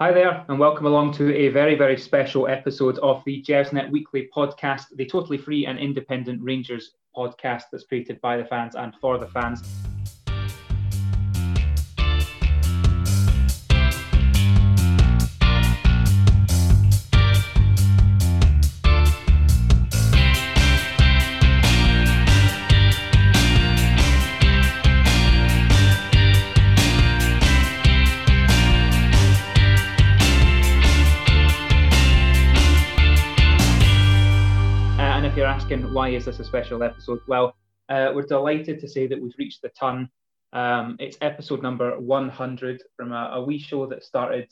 Hi there, and welcome along to a very, very special episode of the Gersnet Weekly podcast, the totally free and independent Rangers podcast that's created by the fans and for the fans. Why is this a special episode? Well, uh, we're delighted to say that we've reached the ton. Um, it's episode number 100 from a, a wee show that started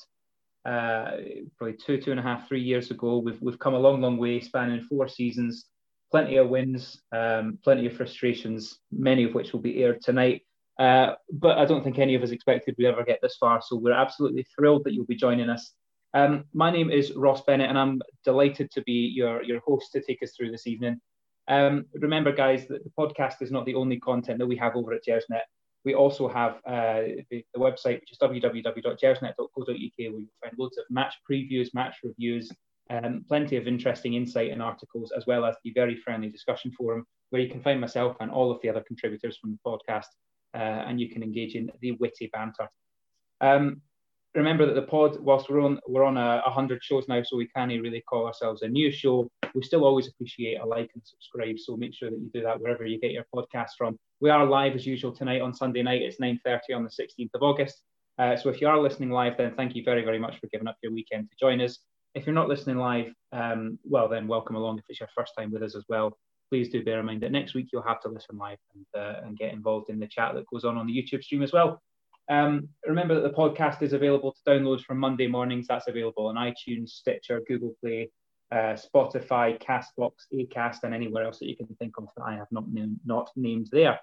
uh, probably two, two and a half, three years ago. We've, we've come a long, long way, spanning four seasons, plenty of wins, um, plenty of frustrations, many of which will be aired tonight. Uh, but I don't think any of us expected we'd ever get this far. So we're absolutely thrilled that you'll be joining us. Um, my name is Ross Bennett, and I'm delighted to be your, your host to take us through this evening. Um, remember, guys, that the podcast is not the only content that we have over at Gersnet. We also have uh, the, the, website, which is www.gersnet.co.uk, where you'll find loads of match previews, match reviews, um, plenty of interesting insight and articles, as well as the very friendly discussion forum, where you can find myself and all of the other contributors from the podcast, uh, and you can engage in the witty banter. Um, remember that the pod, whilst we're on we're on a, hundred shows now, so we can't really call ourselves a new show. We still always appreciate a like and subscribe. So make sure that you do that wherever you get your podcast from. We are live as usual tonight on Sunday night. It's 9:30 on the 16th of August. Uh, so if you are listening live, then thank you very very much for giving up your weekend to join us. If you're not listening live, um, well then welcome along. If it's your first time with us as well, please do bear in mind that next week you'll have to listen live and, uh, and get involved in the chat that goes on on the YouTube stream as well. Um, remember that the podcast is available to download from Monday mornings. That's available on iTunes, Stitcher, Google Play, uh, Spotify, Castbox, Acast, and anywhere else that you can think of that I have not, not named there.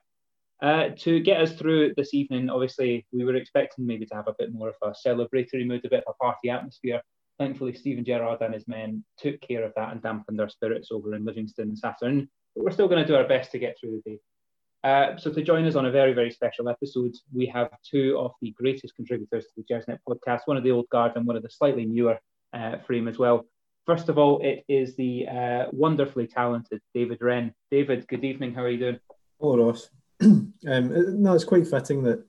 Uh, to get us through this evening, obviously, we were expecting maybe to have a bit more of a celebratory mood, a bit of a party atmosphere. Thankfully, Steven Gerrard and his men took care of that and dampened their spirits over in Livingston this afternoon. But we're still going to do our best to get through the day. Uh, so to join us on a very, very special episode, we have two of the greatest contributors to the Gersnet podcast, one of the old guard and one of the slightly newer uh, frame as well. First of all, it is the uh, wonderfully talented David Wren. David, good evening. How are you doing? Hello, Ross. um, no, it's quite fitting that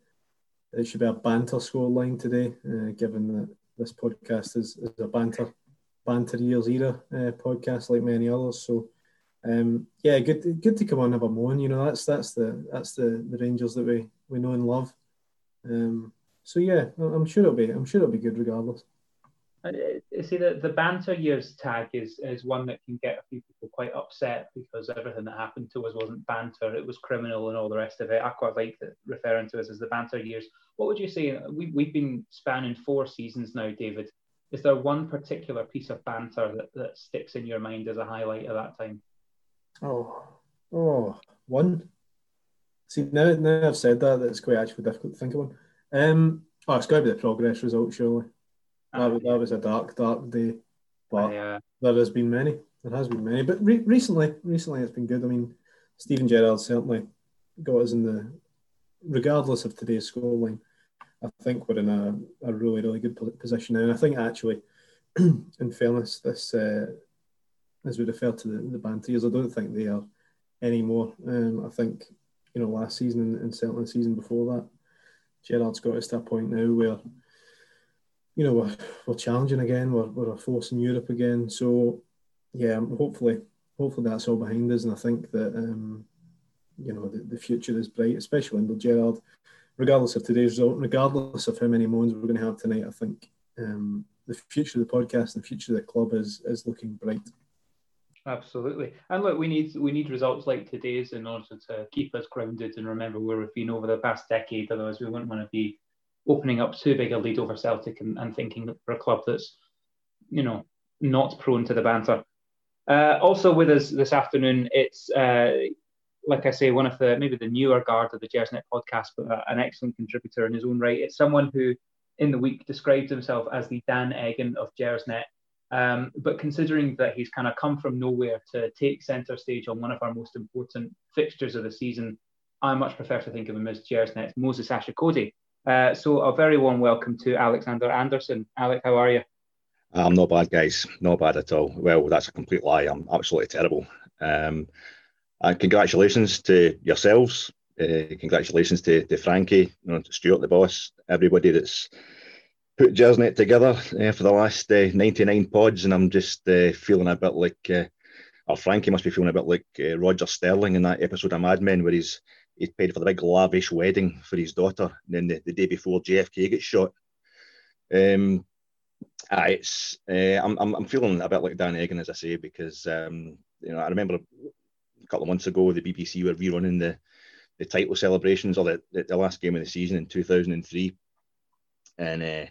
it should be a banter scoreline today, uh, given that this podcast is, is a banter, banter years era uh, podcast like many others. So um, yeah, good good to come on and have a moan. You know, that's that's the that's the the Rangers that we we know and love. Um, so yeah, I'm sure it'll be I'm sure it'll be good regardless. Uh, see, the, the banter years tag is is one that can get a few people quite upset because everything that happened to us wasn't banter; it was criminal and all the rest of it. I quite like the, referring to us as the banter years. What would you say? We we've been spanning four seasons now, David. Is there one particular piece of banter that, that sticks in your mind as a highlight of that time? Oh, oh, one. See, now, now I've said that, it's quite actually difficult to think of one. Um, oh, it's got to be the Progres result, surely. That, was, that was a dark, dark day, but uh, there has been many. There has been many, but re- recently, recently it's been good. I mean, Steven Gerrard certainly got us in the, regardless of today's scoreline. I think we're in a, a really, really good position now. And I think actually, in fairness, this uh, as we refer to the, the Bantiers, I don't think they are anymore. Um, I think, you know, last season and, and certainly the season before that, Gerrard's got us to a point now where, you know, we're, we're challenging again, we're, we're a force in Europe again. So, yeah, hopefully, hopefully that's all behind us. And I think that, um, you know, the, the future is bright, especially under Gerrard. Regardless of today's result, regardless of how many moans we're going to have tonight, I think um, the future of the podcast and the future of the club is is looking bright. Absolutely, and look, we need we need results like today's in order to keep us grounded and remember where we've been over the past decade. Otherwise, we wouldn't want to be opening up too big a lead over Celtic and, and thinking for a club that's, you know, not prone to the banter. Uh, also with us this afternoon, it's uh, like I say, one of the maybe the newer guard of the Gersnet podcast, but uh, an excellent contributor in his own right. It's someone who, in the week, described himself as the Dan Egan of Gersnet um, but considering that he's kind of come from nowhere to take centre stage on one of our most important fixtures of the season, I much prefer to think of him as Gersnet's Moses Ashikodi. Uh, so a very warm welcome to Alexander Anderson. Alec, how are you? I'm not bad, guys. Not bad at all. Well, that's a complete lie. I'm absolutely terrible. Um, and congratulations to yourselves. Uh, congratulations to, to Frankie, you know, to Stuart, the boss, everybody that's put Gersnet together uh, for the last uh, 99 pods. And I'm just uh, feeling a bit like, uh, or Frankie must be feeling a bit like Roger Sterling in that episode of Mad Men where he's he's paid for the big lavish wedding for his daughter. And then the, the day before JFK gets shot. Um, uh, it's I'm, I'm, I'm feeling a bit like Dan Egan, as I say, because um, you know I remember a couple of months ago the BBC were rerunning the the title celebrations or the, the, last game of the season in 2003, and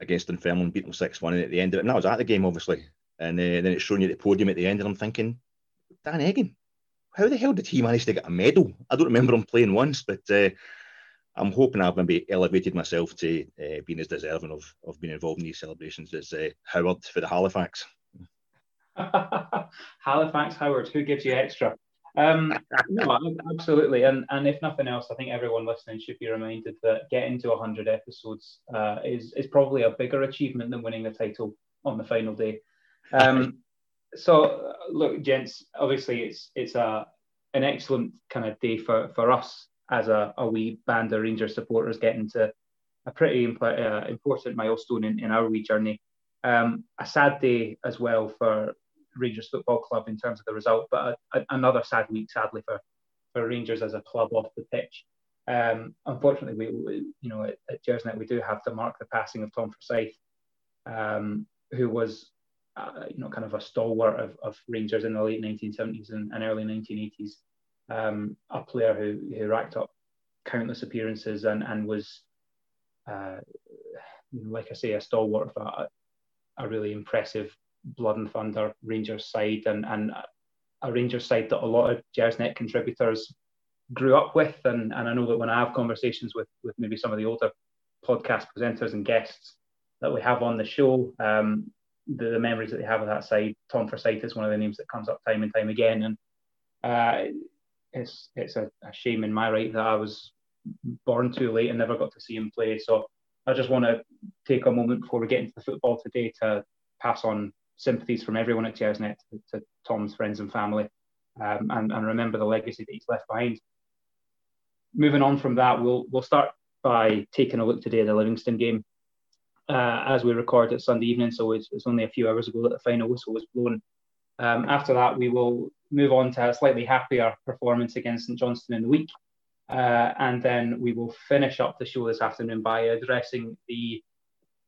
against Dunfermline beat them six one. And at the end of it, and I was at the game obviously, and uh, then it's showing you the podium at the end, and I'm thinking, Dan Egan, how the hell did he manage to get a medal? I don't remember him playing once, but uh, I'm hoping I've maybe elevated myself to uh, being as deserving of, of being involved in these celebrations as uh, Howard for the Halifax. Halifax Howard, who gives you extra? Um, no, absolutely. And and if nothing else, I think everyone listening should be reminded that getting to 100 episodes uh, is is probably a bigger achievement than winning the title on the final day. Um, so look, gents, obviously it's it's a an excellent kind of day for for us as a, a wee band of Rangers supporters getting to a pretty imp- uh, important milestone in, in our wee journey. Um, a sad day as well for Rangers Football Club in terms of the result, but a, a, another sad week, sadly, for, for Rangers as a club off the pitch. Um, unfortunately, we, we, you know at, at Gersnet we do have to mark the passing of Tom Forsyth, um, who was uh, you know kind of a stalwart of, of Rangers in the late 1970s and, and early 1980s um, a player who, who racked up countless appearances and, and was, uh, like I say, a stalwart of a, a really impressive blood and thunder Rangers side and, and a Rangers side that a lot of Gersnet contributors grew up with. And, and I know that when I have conversations with, with maybe some of the older podcast presenters and guests that we have on the show, um, the, the, memories that they have of that side, Tom Forsyth is one of the names that comes up time and time again. And uh, it's it's a, a, shame in my right that I was born too late and never got to see him play. So I just want to take a moment before we get into the football today to pass on sympathies from everyone at Gersnet to, to Tom's friends and family, um, and, and remember the legacy that he's left behind. Moving on from that, we'll we'll start by taking a look today at the Livingston game. Uh, as we record it Sunday evening, so it's, it's only a few hours ago that the final whistle was blown. Um, after that, we will move on to a slightly happier performance against St Johnstone in the week. Uh, and then we will finish up the show this afternoon by addressing the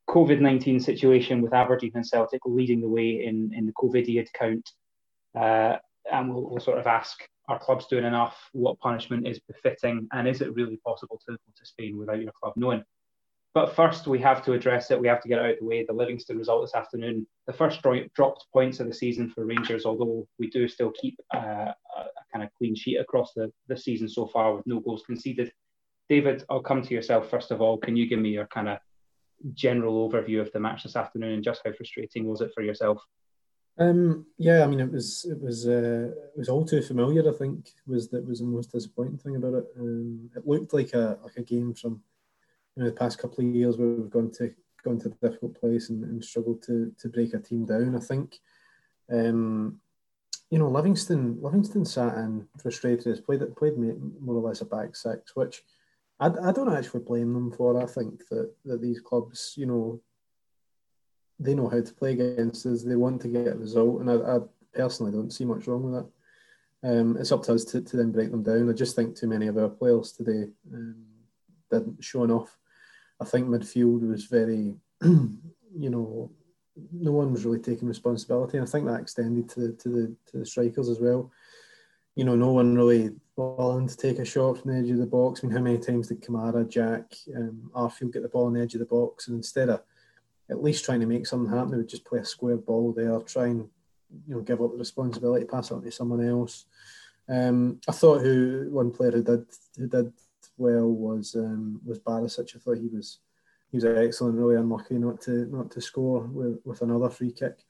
COVID 19 situation with Aberdeen and Celtic leading the way in, in the COVIDiad count. Uh, and we'll, we'll, sort of ask are clubs doing enough? What punishment is befitting? And is it really possible to go to Spain without your club knowing? But first, we have to address it. We have to get it out of the way. The Livingston result this afternoon, the first dropped points of the season for Rangers, although we do still keep uh, a, kind of clean sheet across the, the season so far with no goals conceded. David, I'll come to yourself first of all. Can you give me your kind of general overview of the match this afternoon and just how frustrating was it for yourself? Um, yeah, I mean, it was it was uh, it was all too familiar. I think was that was the most disappointing thing about it. Um, it looked like a like a game from you know, the past couple of years where we've gone to gone to a difficult place and, and struggled to to break a team down. I think, um, you know, Livingston Livingston sat in frustrated, played played more or less a back six, which I, I don't actually blame them for. I think that that these clubs, you know, they know how to play against us. They want to get a result, and I, I personally don't see much wrong with that. Um, it's up to us to, to then break them down. I just think too many of our players today um, didn't show enough I think midfield was very, you know, no one was really taking responsibility. And I think that extended to to the to the strikers as well. You know, no one really willing to take a shot from the edge of the box. I mean, how many times did Kamara, Jack, um, Arfield get the ball on the edge of the box, and instead of at least trying to make something happen, they would just play a square ball there, try and you know give up the responsibility, pass it on to someone else. Um, I thought who one player who did who did well was um, was Barisic. I thought he was he was excellent. Really unlucky not to not to score with, with another free kick.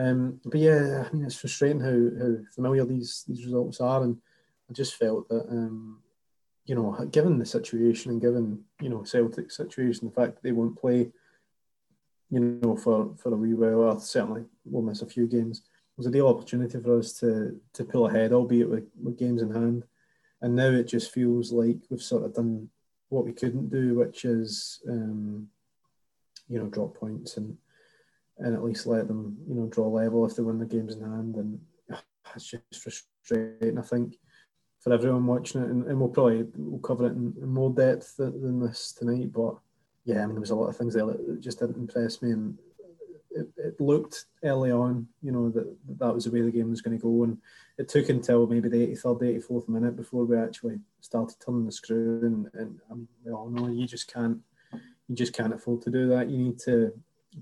Um, but yeah, I mean it's frustrating how, how familiar these these results are, and I just felt that um, you know, given the situation and given you know Celtic's situation, the fact that they won't play, you know, for for a wee while, or certainly we'll miss a few games. It was a real opportunity for us to to pull ahead, albeit with, with games in hand. And now it just feels like we've sort of done what we couldn't do, which is, um, you know, drop points and and at least let them, you know, draw level if they win the games in hand. And ah, it's just frustrating. I think for everyone watching it, and, and we'll probably we'll cover it in, in, more depth than this tonight. But yeah, I mean, there was a lot of things there that just didn't impress me, and it, it looked early on, you know, that that was the way the game was going to go, and it took until maybe the 83rd, 84th minute before we actually started turning the screw. And, and I mean, we all know you just can't, you just can't afford to do that. You need to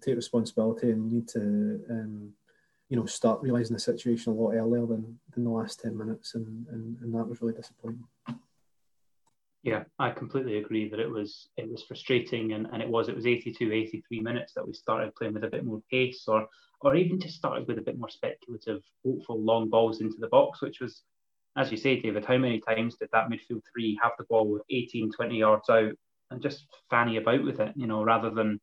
take responsibility, and need to. Um, you know, start realising the situation a lot earlier than, than the last 10 minutes, and, and, and that was really disappointing. Yeah, I completely agree that it was it was frustrating and, and it was it was 82, 83 minutes that we started playing with a bit more pace or or even just started with a bit more speculative, hopeful long balls into the box, which was, as you say, David, how many times did that midfield three have the ball with 18, 20 yards out and just fanny about with it, you know, rather than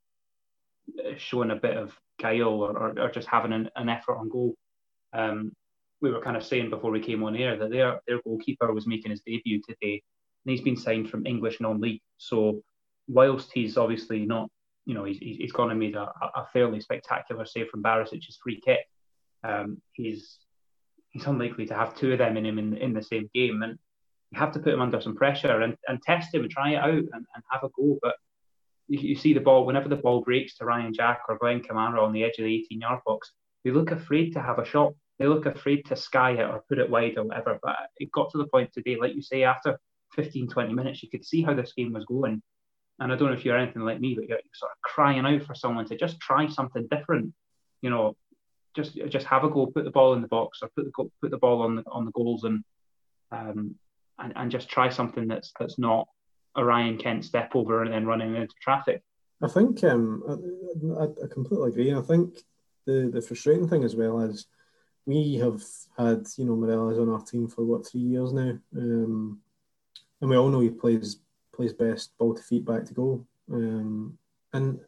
showing a bit of guile or, or, or just having an, an, effort on goal. Um, we were kind of saying before we came on air that their their goalkeeper was making his debut today, and he's been signed from English non-league. So whilst he's obviously not, you know, he's, he's gone and made a, a fairly spectacular save from Barisic's free kick. Um, he's he's unlikely to have two of them in him in, in the same game, and you have to put him under some pressure and, and test him and try it out and, and have a go. But you, see the ball whenever the ball breaks to Ryan Jack or Glenn Kamara on the edge of the 18 yard box, they look afraid to have a shot. They look afraid to sky it or put it wide or whatever. But it got to the point today, like you say, after 15, 20 minutes, you could see how this game was going. And I don't know if you're anything like me, but you're, sort of crying out for someone to just try something different. You know, just just have a go, put the ball in the box, or put the put the ball on the on the goals, and um, and, and just try something that's that's not Ryan Kent step over and then running into traffic. I think um, I, I, completely agree. I think the, the frustrating thing as well is we have had you know Morelos on our team for what three years now, um, and we all know he plays plays best ball to feet back to goal. Um, and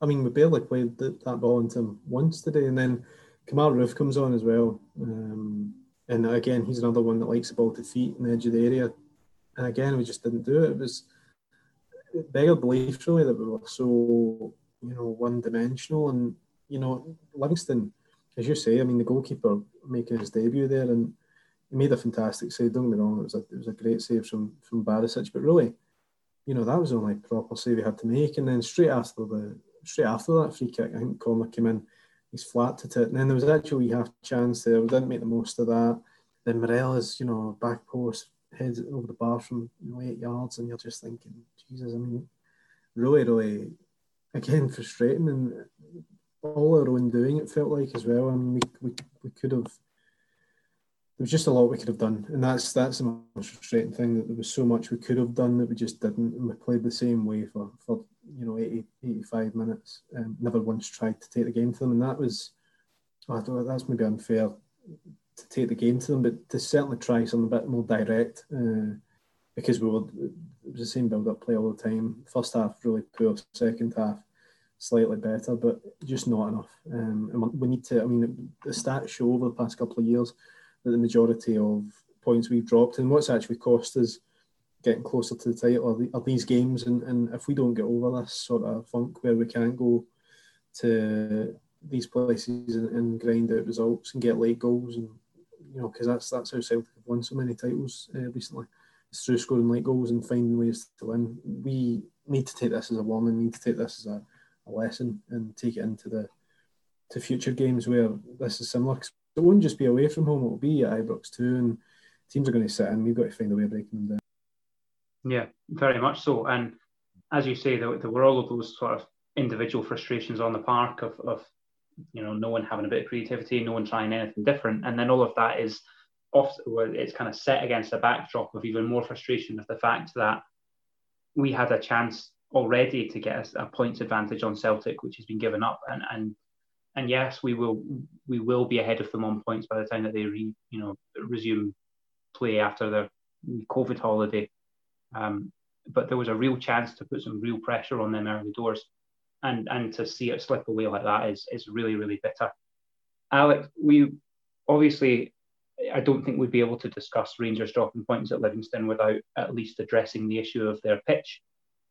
I mean we barely played that ball into him once today, and then Kemar Roofe comes on as well. Um, and again, he's another one that likes the ball to feet in the edge of the area. And again, we just didn't do it. It was beggared belief really that we were so you know one dimensional and you know Livingston as you say I mean the goalkeeper making his debut there and he made a fantastic save. Don't get me wrong it was a, it was a great save from from Barisic but really you know that was the only proper save he had to make. And then straight after the straight after that free kick I think Connor came in he's flat to it and then there was actually half chance there. We didn't make the most of that. Then Morelos you know back post heads over the bar from you know, eight yards and you're just thinking Jesus, I mean, really, really, again, frustrating and all our own doing, it felt like as well. I mean, we, we, we could have, there was just a lot we could have done. And that's that's the most frustrating thing that there was so much we could have done that we just didn't. And we played the same way for, for you know, 80, 85 minutes and never once tried to take the game to them. And that was, I thought that's maybe unfair to take the game to them, but to certainly try something a bit more direct. Uh, because we were it was the same build up play all the time. First half really poor, second half slightly better, but just not enough. Um, and we need to. I mean, the stats show over the past couple of years that the majority of points we've dropped and what's actually cost us getting closer to the title are, these games. And, and if we don't get over this sort of funk where we can't go to these places and, and grind out results and get late goals and you know because that's that's how Celtic have won so many titles uh, recently It's through scoring late goals and finding ways to win. We need to take this as a warning, need to take this as a, a lesson and take it into the to future games where this is similar. It won't just be away from home, it'll be at Ibrox too, and teams are going to sit in. We've got to find a way of breaking them down. Yeah, very much so. And as you say, there, there were all of those sort of individual frustrations on the park of, of you know no one having a bit of creativity, no one trying anything different, and then all of that is off, it's kind of set against a backdrop of even more frustration of the fact that we had a chance already to get a, a points advantage on Celtic, which has been given up, and and and yes, we will we will be ahead of them on points by the time that they re, you know resume play after their COVID holiday. Um, but there was a real chance to put some real pressure on them early doors, and and to see it slip away like that is is really really bitter. Alex, we obviously I don't think we'd be able to discuss Rangers dropping points at Livingston without at least addressing the issue of their pitch.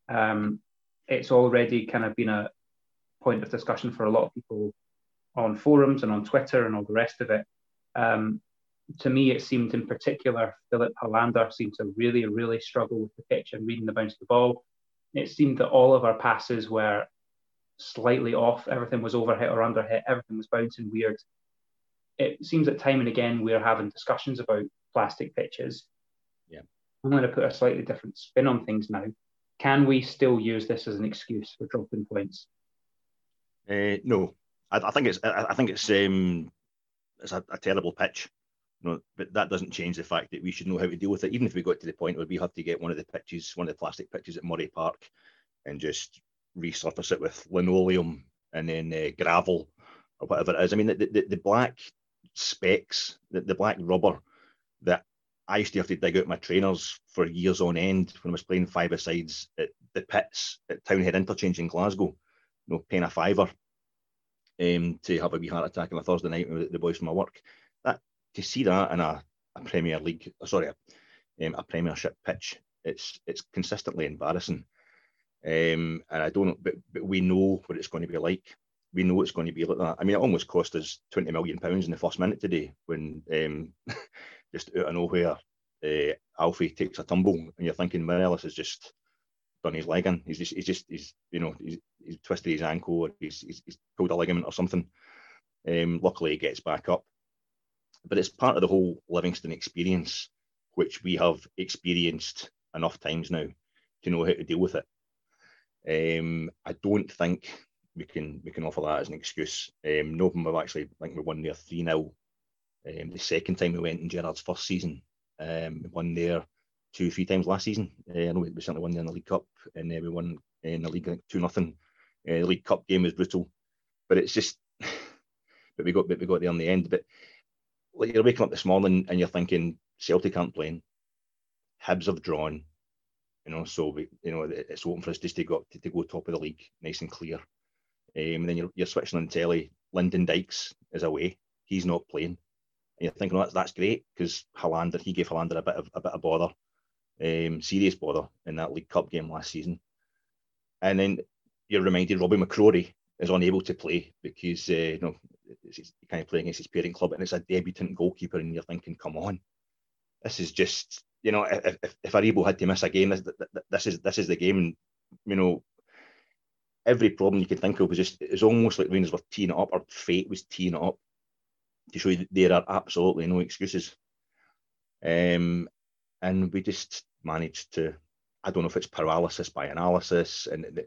Um, it's already kind of been a point of discussion for a lot of people on forums and on Twitter and all the rest of it. Um, to me, it seemed in particular, Filip Helander seemed to really, really struggle with the pitch and reading the bounce of the ball. It seemed that all of our passes were slightly off. Everything was overhit or underhit. Everything was bouncing weird. It seems that time and again we're having discussions about plastic pitches. Yeah. I'm going to put a slightly different spin on things now. Can we still use this as an excuse for dropping points? Uh, no, I, I, think it's I, I think it's um, it's a, a terrible pitch. No, but that doesn't change the fact that we should know how to deal with it. Even if we got to the point where we have to get one of the pitches, one of the plastic pitches at Murray Park, and just resurface it with linoleum and then uh, gravel or whatever it is. I mean, the, the, the black specks, the, the black rubber that I used to have to dig out my trainers for years on end when I was playing five sides at the pits at Townhead Interchange in Glasgow, you know, paying a fiver um, to have a wee heart attack on a Thursday night with the boys from my work. That to see that in a, a Premier League, sorry, a, um, a Premiership pitch, it's it's consistently embarrassing. Um, and I don't but, but we know what it's going to be like. We know it's going to be like that. I mean, it almost cost us 20 million pounds in the first minute today when um, just out of nowhere, uh, Alfie takes a tumble, and you're thinking Morelos has just done his leg in. He's just, he's just, he's, you know, he's, he's twisted his ankle or he's, he's, he's pulled a ligament or something. Um, luckily, he gets back up but it's part of the whole Livingston experience, which we have experienced enough times now to know how to deal with it. Um, I don't think we can we can offer that as an excuse. Um, no, we've actually I think we won there three 0 um, the second time we went in Gerrard's first season. Um, we won there two three times last season. Uh, I know we, certainly won there in the League Cup, and uh, we won in the league two nothing. Uh, the League Cup game was brutal, but it's just. but we got but we got there in the end. But like you're waking up this morning and you're thinking Celtic aren't playing, Hibs have drawn, you know, so we, you know it's open for us just to go to, to go top of the league, nice and clear. Um, and then you're, you're switching on telly. Lyndon Dykes is away; he's not playing. And you're thinking, well, that's that's great because Helander, he gave Helander a bit of a bit of bother, um, serious bother in that League Cup game last season. And then you're reminded Robby McCrorie is unable to play because uh, you know he's kind of playing against his parent club and it's a debutant goalkeeper and you're thinking, come on, this is just you know if if, Aribo had to miss a game, this, this is this is the game. You know, every problem you could think of was just it's almost like Rangers were teeing it up or fate was teeing it up to show you there are absolutely no excuses. Um, and we just managed to I don't know if it's paralysis by analysis and the,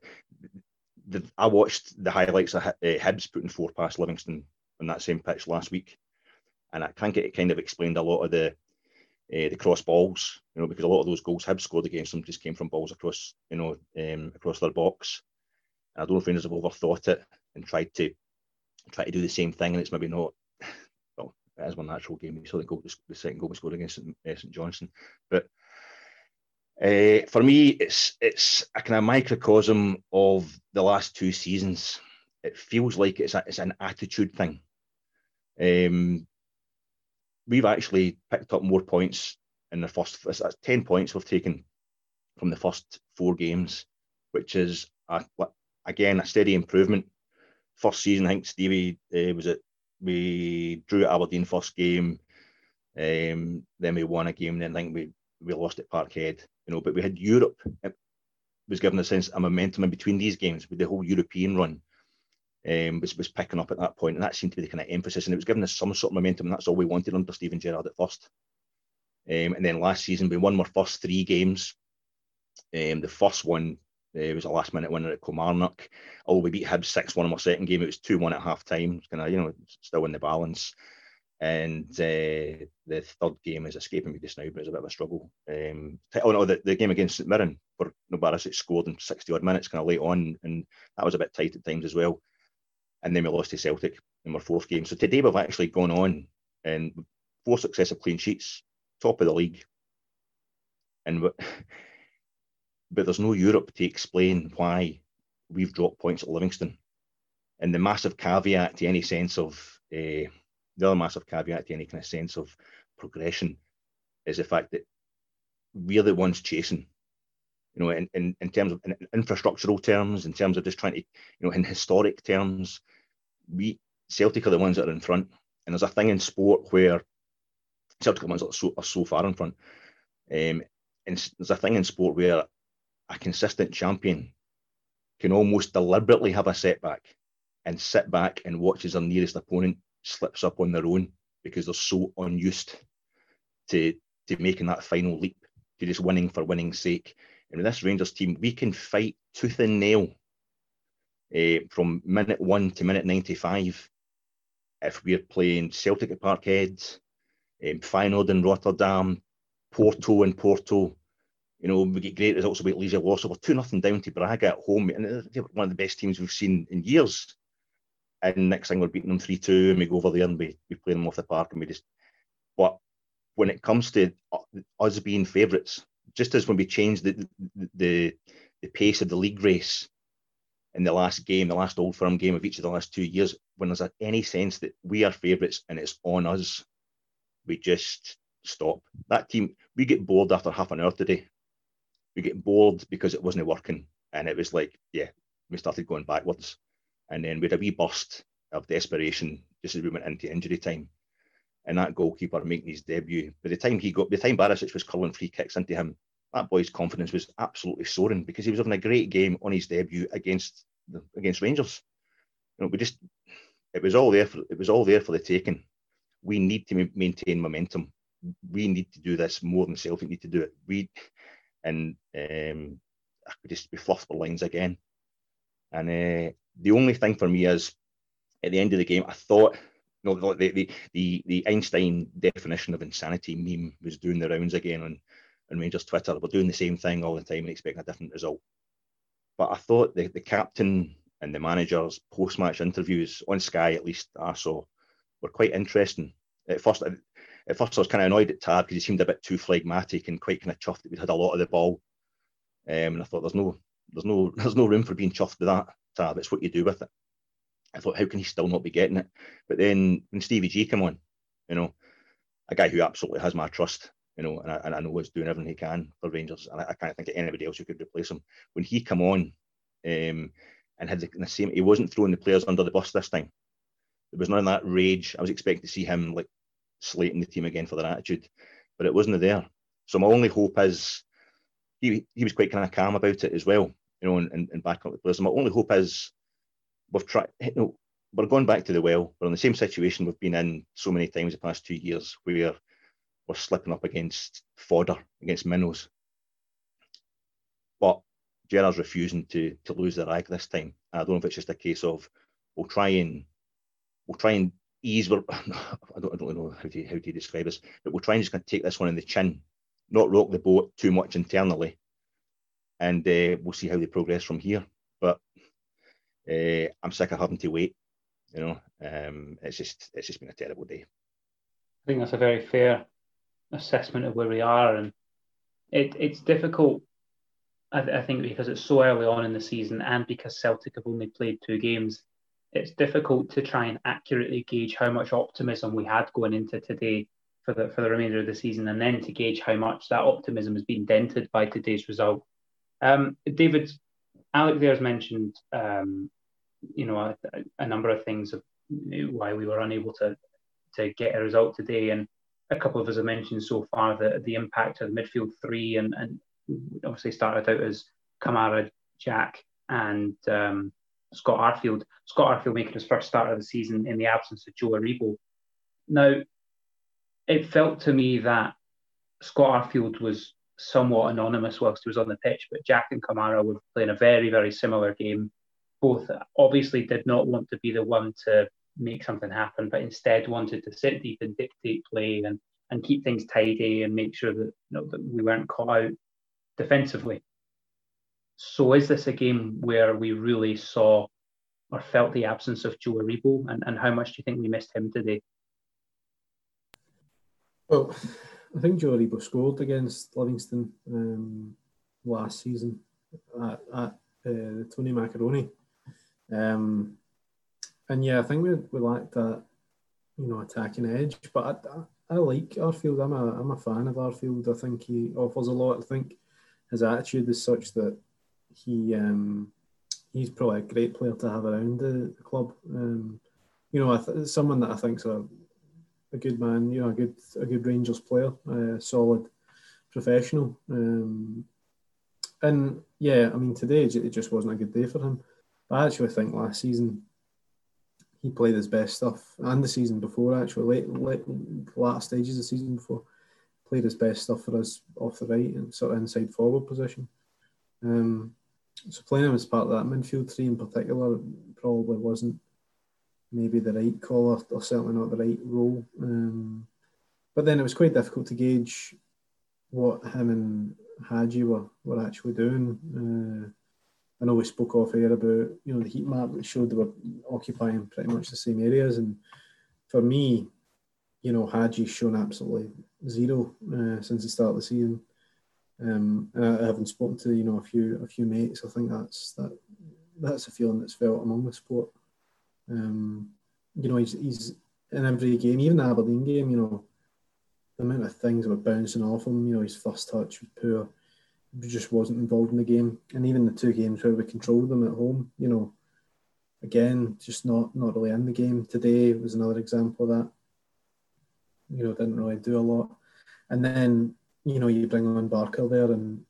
the, I watched the highlights of uh, Hibs putting four past Livingston on that same pitch last week, and I can't get it kind of explained a lot of the uh, the cross balls, you know, because a lot of those goals Hibs scored against them just came from balls across, you know, um, across their box. And I don't know if Rangers have overthought it and tried to try to do the same thing, and it's maybe not. Well, it is one natural game. We saw the goal, the second goal we scored against St. Uh, St. Johnstone, but uh, for me, it's it's a kind of microcosm of the last two seasons. It feels like it's a, it's an attitude thing. Um, we've actually picked up more points in the first. That's ten points we've taken from the first four games, which is a, again a steady improvement. First season, I think Stevie uh, was it. We drew at Aberdeen first game, um, then we won a game. Then I think we we lost at Parkhead you know, but we had Europe. It was given a sense of momentum in between these games with the whole European run. Um, was, was picking up at that point, and that seemed to be the kind of emphasis, and it was giving us some sort of momentum, and that's all we wanted under Steven Gerrard at first. Um, and then last season, we won our first three games. Um, the first one uh, was a last minute winner at Kilmarnock. Oh, we beat Hibs 6 1 in our second game. It was 2 1 at half time. Kind of, you know, still in the balance and uh, the third game is escaping me just now, but it's a bit of a struggle. Um, oh no, the, the game against St Mirren, where Barisic scored in 60 odd minutes, kind of late on, and that was a bit tight at times as well. And then we lost to Celtic in our fourth game. So today we've actually gone on and four successive clean sheets, top of the league. And but there's no Europe to explain why we've dropped points at Livingston. And the massive caveat to any sense of uh, the other massive caveat to any kind of sense of progression is the fact that we're the ones chasing. You know, in, in, in terms of in infrastructural terms, in terms of just trying to, you know, in historic terms, we Celtic are the ones that are in front. And there's a thing in sport where Celtic are ones that are so, are so far in front. Um, and there's a thing in sport where a consistent champion can almost deliberately have a setback and sit back and watch as their nearest opponent slips up on their own because they're so unused to to making that final leap to just winning for winning's sake. And with this Rangers team, we can fight tooth and nail uh, from minute one to minute 95 if we're playing Celtic at Parkhead, um, Feyenoord in Rotterdam, Porto in Porto. You know, we get great results about Legia Warsaw. We're 2 nothing down to Braga at home, and they're one of the best teams we've seen in years. And next thing we're beating them 3 2, and we go over there and we, we play them off the park, and we just. But when it comes to uh, us being favourites, just as when we changed the, the the pace of the league race in the last game, the last old firm game of each of the last two years, when there's any sense that we are favourites and it's on us, we just stop. That team, we get bored after half an hour today. We get bored because it wasn't working. And it was like, yeah, we started going backwards. And then we had a wee burst of desperation just as we went into injury time and that goalkeeper making his debut. By the time he got, by the time Barisic was curling free kicks into him, that boy's confidence was absolutely soaring because he was having a great game on his debut against against Rangers. You know, we just it was all there for it was all there for the taking. We need to maintain momentum. We need to do this more than Celtic need to do it. We and um, could just be fluffed the lines again. And uh, the only thing for me is at the end of the game, I thought you know, the, the, the, the Einstein definition of insanity meme was doing the rounds again on, on Rangers Twitter. We're doing the same thing all the time and expecting a different result. But I thought the, the captain and the manager's post match interviews on Sky, at least I saw, were quite interesting. At first, at first I was kind of annoyed at Tav because he seemed a bit too phlegmatic and quite kind of chuffed that we'd had a lot of the ball. Um, and I thought there's no, there's no, there's no room for being chuffed with that, Tav. It's what you do with it. I thought, how can he still not be getting it? But then when Stevie G came on, you know, a guy who absolutely has my trust, you know, and I, and I know he's doing everything he can for Rangers, and I, I can't think of anybody else who could replace him. When he come on, um, and had the, the, same, he wasn't throwing the players under the bus this time. There was none of that rage. I was expecting to see him like slating the team again for their attitude, but it wasn't there. So my only hope is he he was quite kind of calm about it as well, you know, and, and, and back up the players. So my only hope is we've tried, you know, we're going back to the well. We're in the same situation we've been in so many times the past two years where we're slipping up against fodder, against minnows. But Gerrard's refusing to to lose the rag this time. I don't know if it's just a case of we'll try and we'll try and ease. I don't, I don't know how to how to describe this, but we'll try and just kind of take this one in the chin, not rock the boat too much internally, and uh, we'll see how they progress from here. But uh, I'm sick of having to wait. You know, um, it's just it's just been a terrible day. I think that's a very fair assessment of where we are, and it it's difficult. I, th- I think because it's so early on in the season, and because Celtic have only played two games, it's difficult to try and accurately gauge how much optimism we had going into today for the for the remainder of the season, and then to gauge how much that optimism has been dented by today's result. Um, David, Alec there's mentioned um, you know a, a number of things of why we were unable to to get a result today, and a couple of us have mentioned so far the the impact of the midfield three, and and obviously started out as Kamara, Jack, and um, Scott Arfield. Scott Arfield making his first start of the season in the absence of Joe Aribo. Now, it felt to me that Scott Arfield was somewhat anonymous whilst he was on the pitch, but Jack and Kamara were playing a very, very similar game both obviously did not want to be the one to make something happen, but instead wanted to sit deep and dictate play and, and keep things tidy and make sure that, you know, that we weren't caught out defensively. So is this a game where we really saw or felt the absence of Joe Aribo and, and how much do you think we missed him today? Well, I think Joe Aribo scored against Livingston. Um, last season at, at uh, Tony Macaroni. Um, and yeah, I think we, we lacked that, you know, attacking edge. But I, I, I like Arfield. I'm a I'm a fan of Arfield. I think he offers a lot. I think his attitude is such that he um, he's probably a great player to have around the, the club. Um, you know, th- someone that I think's a a good man. You know, a good a good Rangers player, a solid professional. Um, and yeah, I mean, today it just wasn't a good day for him. I actually think last season he played his best stuff, and the season before, actually, late, late, last stages of the season before, played his best stuff for us off the right and sort of inside forward position. Um, so playing him as part of that midfield three in particular probably wasn't maybe the right call or, or certainly not the right role. Um, but then it was quite difficult to gauge what him and Hagi were, were actually doing. Uh, I know we spoke off air about you know the heat map that showed they were occupying pretty much the same areas, and for me, you know, Hagi's shown absolutely zero uh, since the start of the season. Um, and I, haven't spoken to you know a few a few mates. I think that's that that's a feeling that's felt among the sport. Um, you know, he's, he's in every game, even the Aberdeen game. You know, the amount of things that were bouncing off him. You know, his first touch was poor just wasn't involved in the game. And even the two games where we controlled them at home, you know, again, just not not really in the game. Today was another example of that. You know, didn't really do a lot. And then, you know, you bring on Barker there and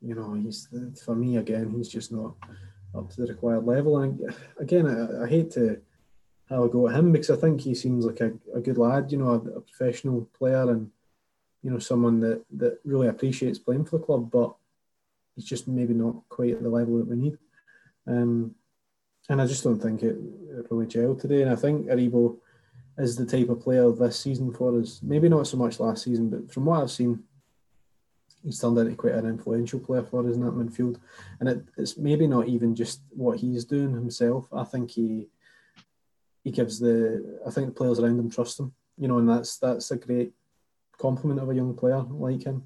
you know, he's for me again, he's just not up to the required level. And again, I, I hate to have a go at him because I think he seems like a, a good lad, you know, a, a professional player and you know, someone that, that really appreciates playing for the club, but he's just maybe not quite at the level that we need. Um, and I just don't think it, really gelled today. And I think Aribo is the type of player this season for us. Maybe not so much last season, but from what I've seen, he's turned into quite an influential player for us in that midfield. And it, it's maybe not even just what he's doing himself. I think he he gives the I think the players around him trust him. You know, and that's that's a great compliment of a young player like him.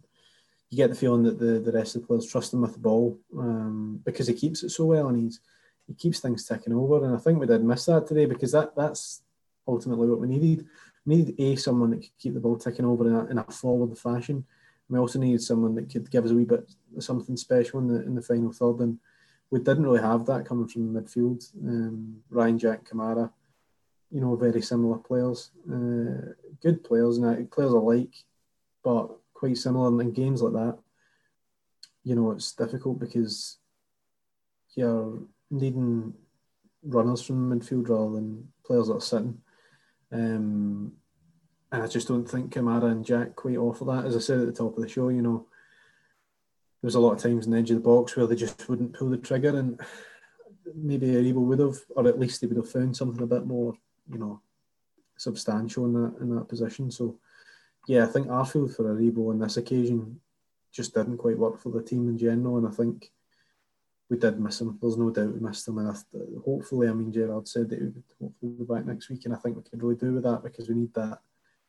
You get the feeling that the, the rest of the players trust him with the ball um, because he keeps it so well and he's he keeps things ticking over. And I think we did miss that today because that that's ultimately what we needed. We needed a someone that could keep the ball ticking over in a, in a forward fashion. We also needed someone that could give us a wee bit something special in the in the final third. And we didn't really have that coming from the midfield. Um, Ryan Jack Kamara you know, very similar players, uh, good players, and players alike, but quite similar. In games like that, you know, it's difficult because you're needing runners from midfield rather than players that are sitting. Um, and I just don't think Kamara and Jack quite offer that. As I said at the top of the show, you know, there's a lot of times in the edge of the box where they just wouldn't pull the trigger, and maybe Aribo would have, or at least they would have found something a bit more you know, substantial in that in that position. So, yeah, I think Arfield for Aribo on this occasion just didn't quite work for the team in general, and I think we did miss him. There's no doubt we missed him, and I, hopefully, I mean, Gerrard said that he would hopefully be back next week, and I think we could really do with that because we need that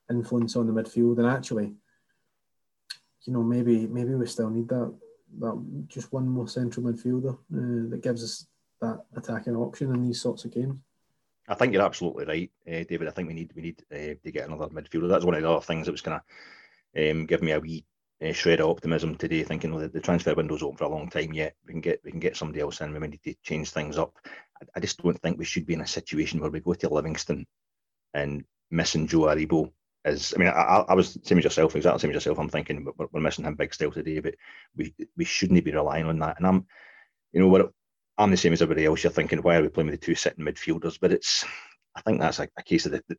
influence on the midfield, and actually, you know, maybe maybe we still need that that just one more central midfielder uh, that gives us that attacking option in these sorts of games. I think you're absolutely right, uh, David. I think we need we need uh, to get another midfielder. That's one of the other things that was kind of um, give me a wee uh, shred of optimism today, thinking well, the, the transfer window's open for a long time yet. We can get we can get somebody else in. We need to change things up. I, I, just don't think we should be in a situation where we go to Livingston and missing Joe Aribo. As I mean, I, I was same as yourself, exactly same as yourself. I'm thinking we're, we're missing him big still today, but we we shouldn't be relying on that. And I'm, you know, what I'm the same as everybody else. You're thinking, why are we playing with the two sitting midfielders? But it's, I think that's a, a case of the, the,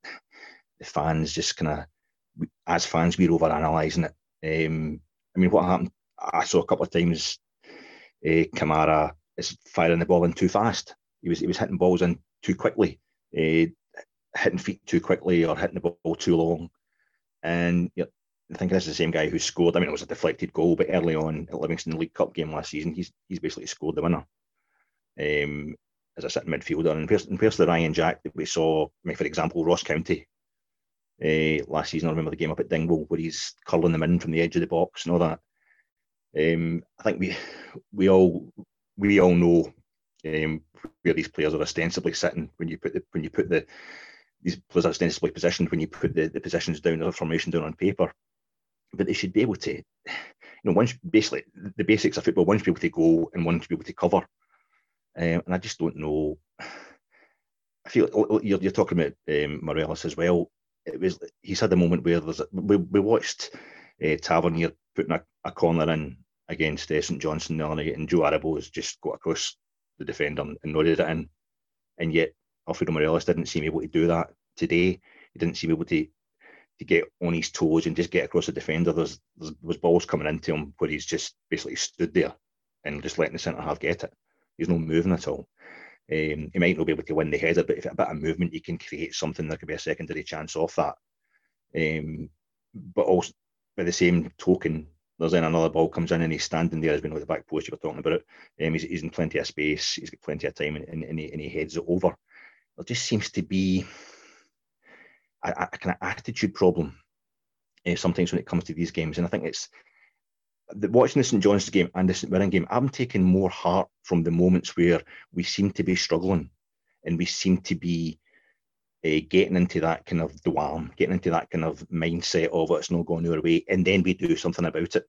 the fans just kind of, as fans, we're over analysing it. Um, I mean, what happened? I saw a couple of times uh, Kamara is firing the ball in too fast. He was he was hitting balls in too quickly, uh, hitting feet too quickly, or hitting the ball too long. And you know, I think this is the same guy who scored. I mean, it was a deflected goal, but early on at Livingston League Cup game last season, he's he's basically scored the winner um, as a sitting midfielder. And where's, and where's the Ryan Jack that we saw, for example, Ross County uh, last season? I remember the game up at Dingwall where he's curling them in from the edge of the box and all that. Um, I think we we all we all know um, where these players are ostensibly sitting when you put the when you put the these players are ostensibly positioned when you put the, the positions down the formation down on paper. But they should be able to, you know, once basically the basics of football, one should be able to go and one should be able to cover. Um, and I just don't know. I feel you're, you're talking about um, Morelos as well. It was he's had a moment where there's a, we, we watched uh, Tavernier putting a, a corner in against uh, St Johnstone the other night, and Joe Aribo has just got across the defender and nodded it in, and yet Alfredo Morelos didn't seem able to do that today. He didn't seem able to to get on his toes and just get across the defender. There's, there was balls coming into him where he's just basically stood there and just letting the centre half get it. He's not moving at all. Um, he might not be able to win the header, but if a bit of movement, you can create something. There could be a secondary chance off that. Um, but also, by the same token, there's then another ball comes in and he's standing there as we know the back post you were talking about it. Um, he's, he's in plenty of space, he's got plenty of time, and, and, and, he, and he heads it over. There just seems to be a, a kind of attitude problem uh, sometimes when it comes to these games, and I think it's the, watching the St John's game and the St Mirren game. I'm taking more heart from the moments where we seem to be struggling, and we seem to be uh, getting into that kind of dwam, getting into that kind of mindset of it's not going our way, and then we do something about it.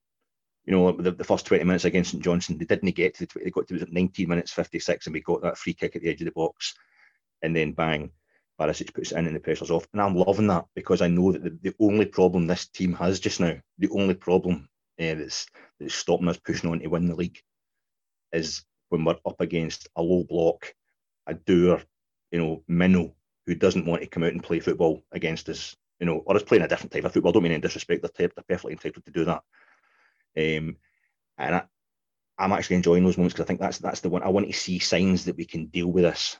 You know, the, the first 20 minutes against St Johnstone, they didn't get to the, they got to 19 minutes 56, and we got that free kick at the edge of the box, and then bang, Barisic puts it in and the pressure's off. And I'm loving that because I know that the, the only problem this team has just now, the only problem uh, that's that's stopping us pushing on to win the league, is when we're up against a low block, a doer, you know, minnow who doesn't want to come out and play football against us, you know, or is playing a different type of football. I don't mean any disrespect, they're, they're perfectly entitled to do that. Um, and I, I'm actually enjoying those moments because I think that's that's the one I want to see signs that we can deal with this.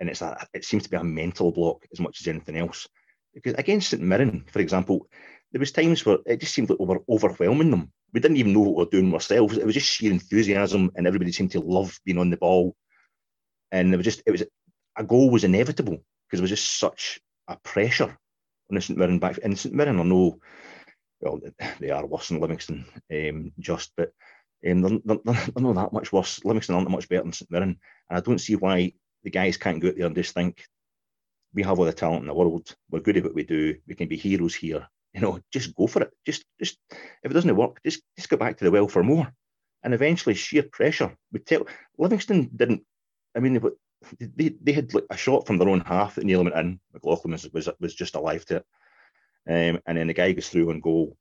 And it's a, it seems to be a mental block as much as anything else. Because against St Mirren, for example, there was times where it just seemed like we were overwhelming them. We didn't even know what we were doing ourselves. It was just sheer enthusiasm, and everybody seemed to love being on the ball. And it was just it was a goal was inevitable because it was just such a pressure on the St Mirren back. And St Mirren are no, well, they are worse than Livingston, um, just, but um, they're, they're, they're, not that much worse. Livingston aren't much better than St Mirren. And I don't see why the guys can't go out there and just think, we have all the talent in the world. We're good at what we do. We can be heroes here. You know, just go for it. Just, just if it doesn't work, just, just go back to the well for more. And eventually, sheer pressure would tell. Livingston didn't. I mean, they, they had like a shot from their own half that nearly went in. McLaughlin was, was, was just alive to it. Um, and then the guy goes through on goal.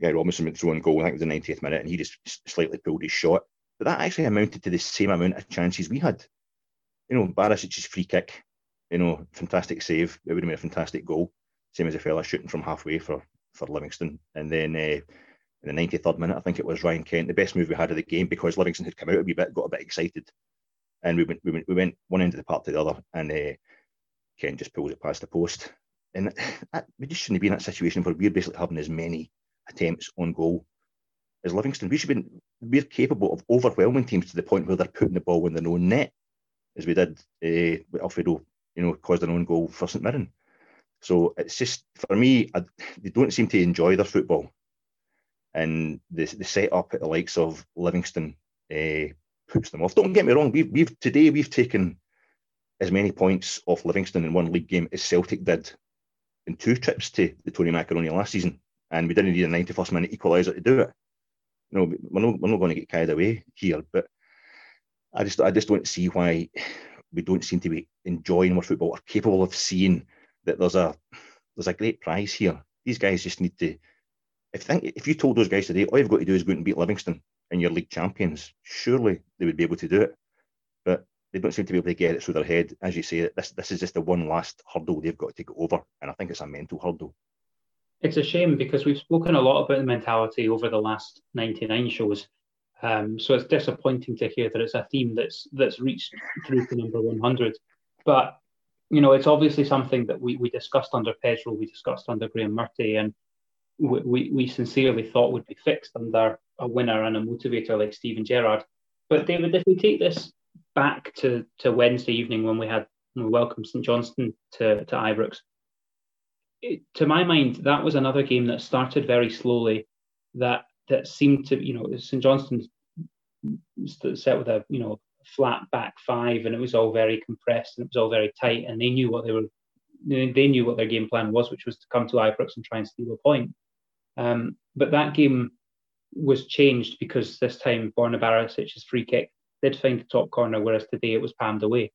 Guy Robinson went through on goal, I think it was the 90th minute, and he just slightly pulled his shot. But that actually amounted to the same amount of chances we had. You know, Barisic's free kick, you know, fantastic save. It would have been a fantastic goal. Same as a fella shooting from halfway for, for Livingston. And then uh, in the 93rd minute, I think it was Ryan Kent, the best move we had of the game because Livingston had come out a wee bit, got a bit excited and we went, we went, we went one end of the park to the other, and uh, Ken just pulls it past the post. And that, we just shouldn't be in that situation where we're basically having as many attempts on goal as Livingston. We should be, we're capable of overwhelming teams to the point where they're putting the ball in their own net, as we did uh, with Alfredo, you know, caused an own goal for St Mirren. So it's just, for me, I, they don't seem to enjoy their football. And the, the set up at the likes of Livingston, uh, puts them off. Don't get me wrong. We've, we've today we've taken as many points off Livingston in one league game as Celtic did in two trips to the Tony Macaroni last season, and we didn't need a 91st minute equaliser to do it. No, we're not, we're not going to get carried away here, but I just I just don't see why we don't seem to be enjoying our football or capable of seeing that there's a there's a great prize here. These guys just need to. If think if you told those guys today, all you've got to do is go and beat Livingston, and you're league champions, surely they would be able to do it. But they don't seem to be able to get it through their head. As you say, this this is just the one last hurdle they've got to get over, and I think it's a mental hurdle. It's a shame because we've spoken a lot about the mentality over the last 99 shows. Um, so it's disappointing to hear that it's a theme that's that's reached through to number 100. But you know, it's obviously something that we, we discussed under Pedro, we discussed under Graeme Murty, and we, we, we sincerely thought would be fixed under a winner and a motivator like Steven Gerrard. But David, if we take this back to, to Wednesday evening when we had when we welcomed St Johnstone to, to Ibrox, it, to my mind, that was another game that started very slowly, that that seemed to, you know, St Johnstone's set with a, you know, flat back five, and it was all very compressed and it was all very tight, and they knew what they were, they knew what their game plan was, which was to come to Ibrox and try and steal a point. Um, but that game was changed because this time Borna Barisic's free kick did find the top corner, whereas today it was palmed away.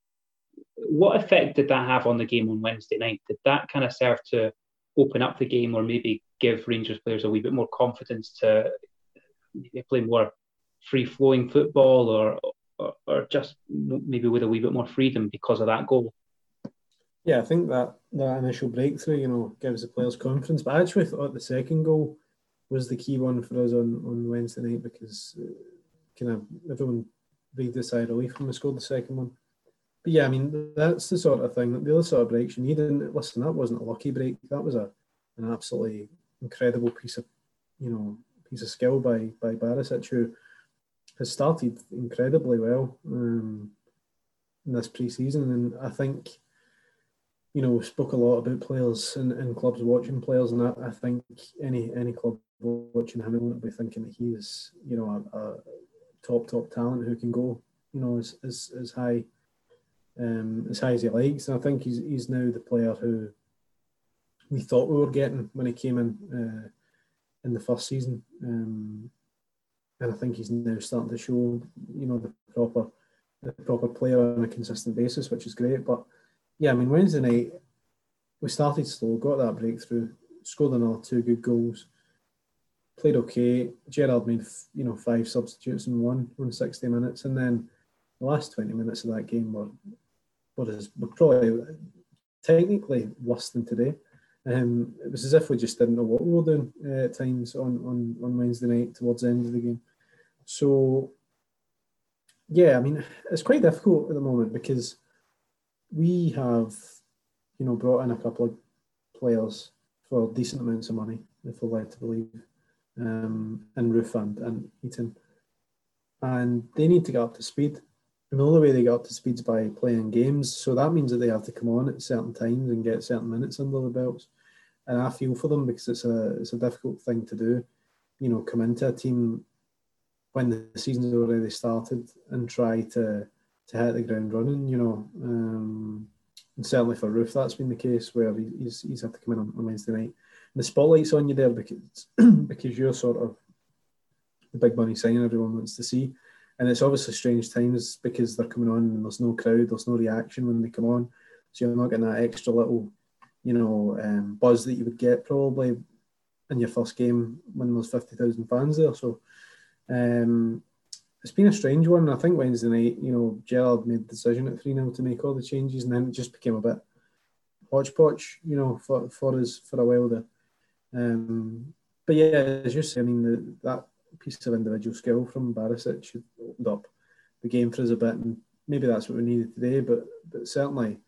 What effect did that have on the game on Wednesday night? Did that kind of serve to open up the game or maybe give Rangers players a wee bit more confidence to play more free flowing football or, or, or just maybe with a wee bit more freedom because of that goal? Yeah, I think that that initial breakthrough, you know, gives the players confidence. But I actually thought the second goal was the key one for us on, on Wednesday night because uh, kind of everyone breathed a sigh of relief when we scored the second one. But yeah, I mean that's the sort of thing that the other sort of breaks you need. And listen, that wasn't a lucky break. That was a an absolutely incredible piece of you know piece of skill by by Barisic who has started incredibly well um, in this pre-season, and I think you know spoke a lot about players and, and clubs watching players, and I, I think any any club watching him will be thinking that he is you know a, a top top talent who can go you know as as, as high um, as high as he likes. And I think he's he's now the player who we thought we were getting when he came in uh, in the first season. Um, and I think he's now starting to show, you know, the proper the proper player on a consistent basis, which is great. But yeah, I mean Wednesday night we started slow, got that breakthrough, scored another two good goals, played okay. Gerrard made you know five substitutes in one in sixty minutes, and then the last twenty minutes of that game were what is were probably technically worse than today. Um, it was as if we just didn't know what we were doing uh, at times on, on, on Wednesday night towards the end of the game. So, yeah, I mean, it's quite difficult at the moment because we have, you know, brought in a couple of players for decent amounts of money, if we're led to believe, um, and Roofe and, Itten. And they need to get up to speed. And the only way they get up to speed is by playing games. So that means that they have to come on at certain times and get certain minutes under the belts. And I feel for them because it's a it's a difficult thing to do. You know, come into a team when the season's already started and try to to hit the ground running. You know, um, and certainly for Roofe, that's been the case where he's he's had to come in on, on Wednesday night. And the spotlight's on you there because because you're sort of the big money sign everyone wants to see and it's obviously strange times because they're coming on and there's no crowd, there's no reaction when they come on, so you're not getting that extra little, you know, um, buzz that you would get probably in your first game when there's fifty thousand fans there. So um, it's been a strange one. I think Wednesday night, you know, Gerrard made the decision at three 0 to make all the changes, and then it just became a bit hodgepodge, you know, for for us for a while there. Um, but yeah, as you say, I mean, the, that piece of individual skill from Barisic opened up the game for us a bit, and maybe that's what we needed today. But but certainly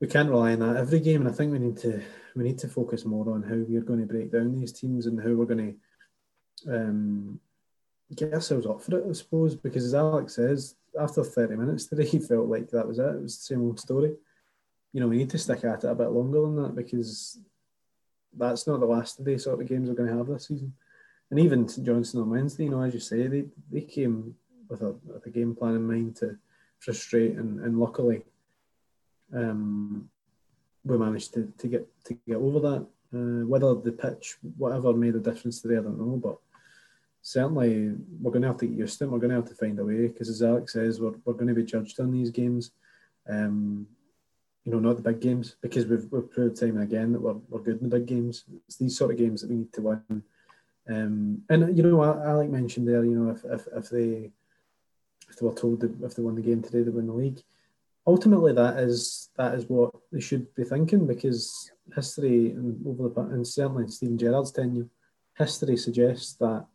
we can't rely on that every game, and I think we need to we need to focus more on how we are going to break down these teams and how we're going to um, get ourselves up for it. I suppose because as Alex says, after thirty minutes today, he felt like that was it. It was the same old story. You know, we need to stick at it a bit longer than that because that's not the last of the sort of games we're going to have this season and even St Johnstone on Wednesday, you know, as you say, they, they came with a, with a game plan in mind to frustrate, and, and luckily, um, we managed to, to get to get over that. Uh, whether the pitch, whatever, made a difference today, I don't know, but certainly we're going to have to get used to it. We're going to have to find a way because, as Alex says, we're, we're going to be judged on these games. Um, you know, not the big games because we've, we've proved time and again that we're, we're good in the big games. It's these sort of games that we need to win um, and you know, Alec mentioned there, you know, if, if, if they if they were told that if they won the game today, they win the league. Ultimately, that is that is what they should be thinking because history and over the and certainly in Steven Gerrard's tenure, history suggests that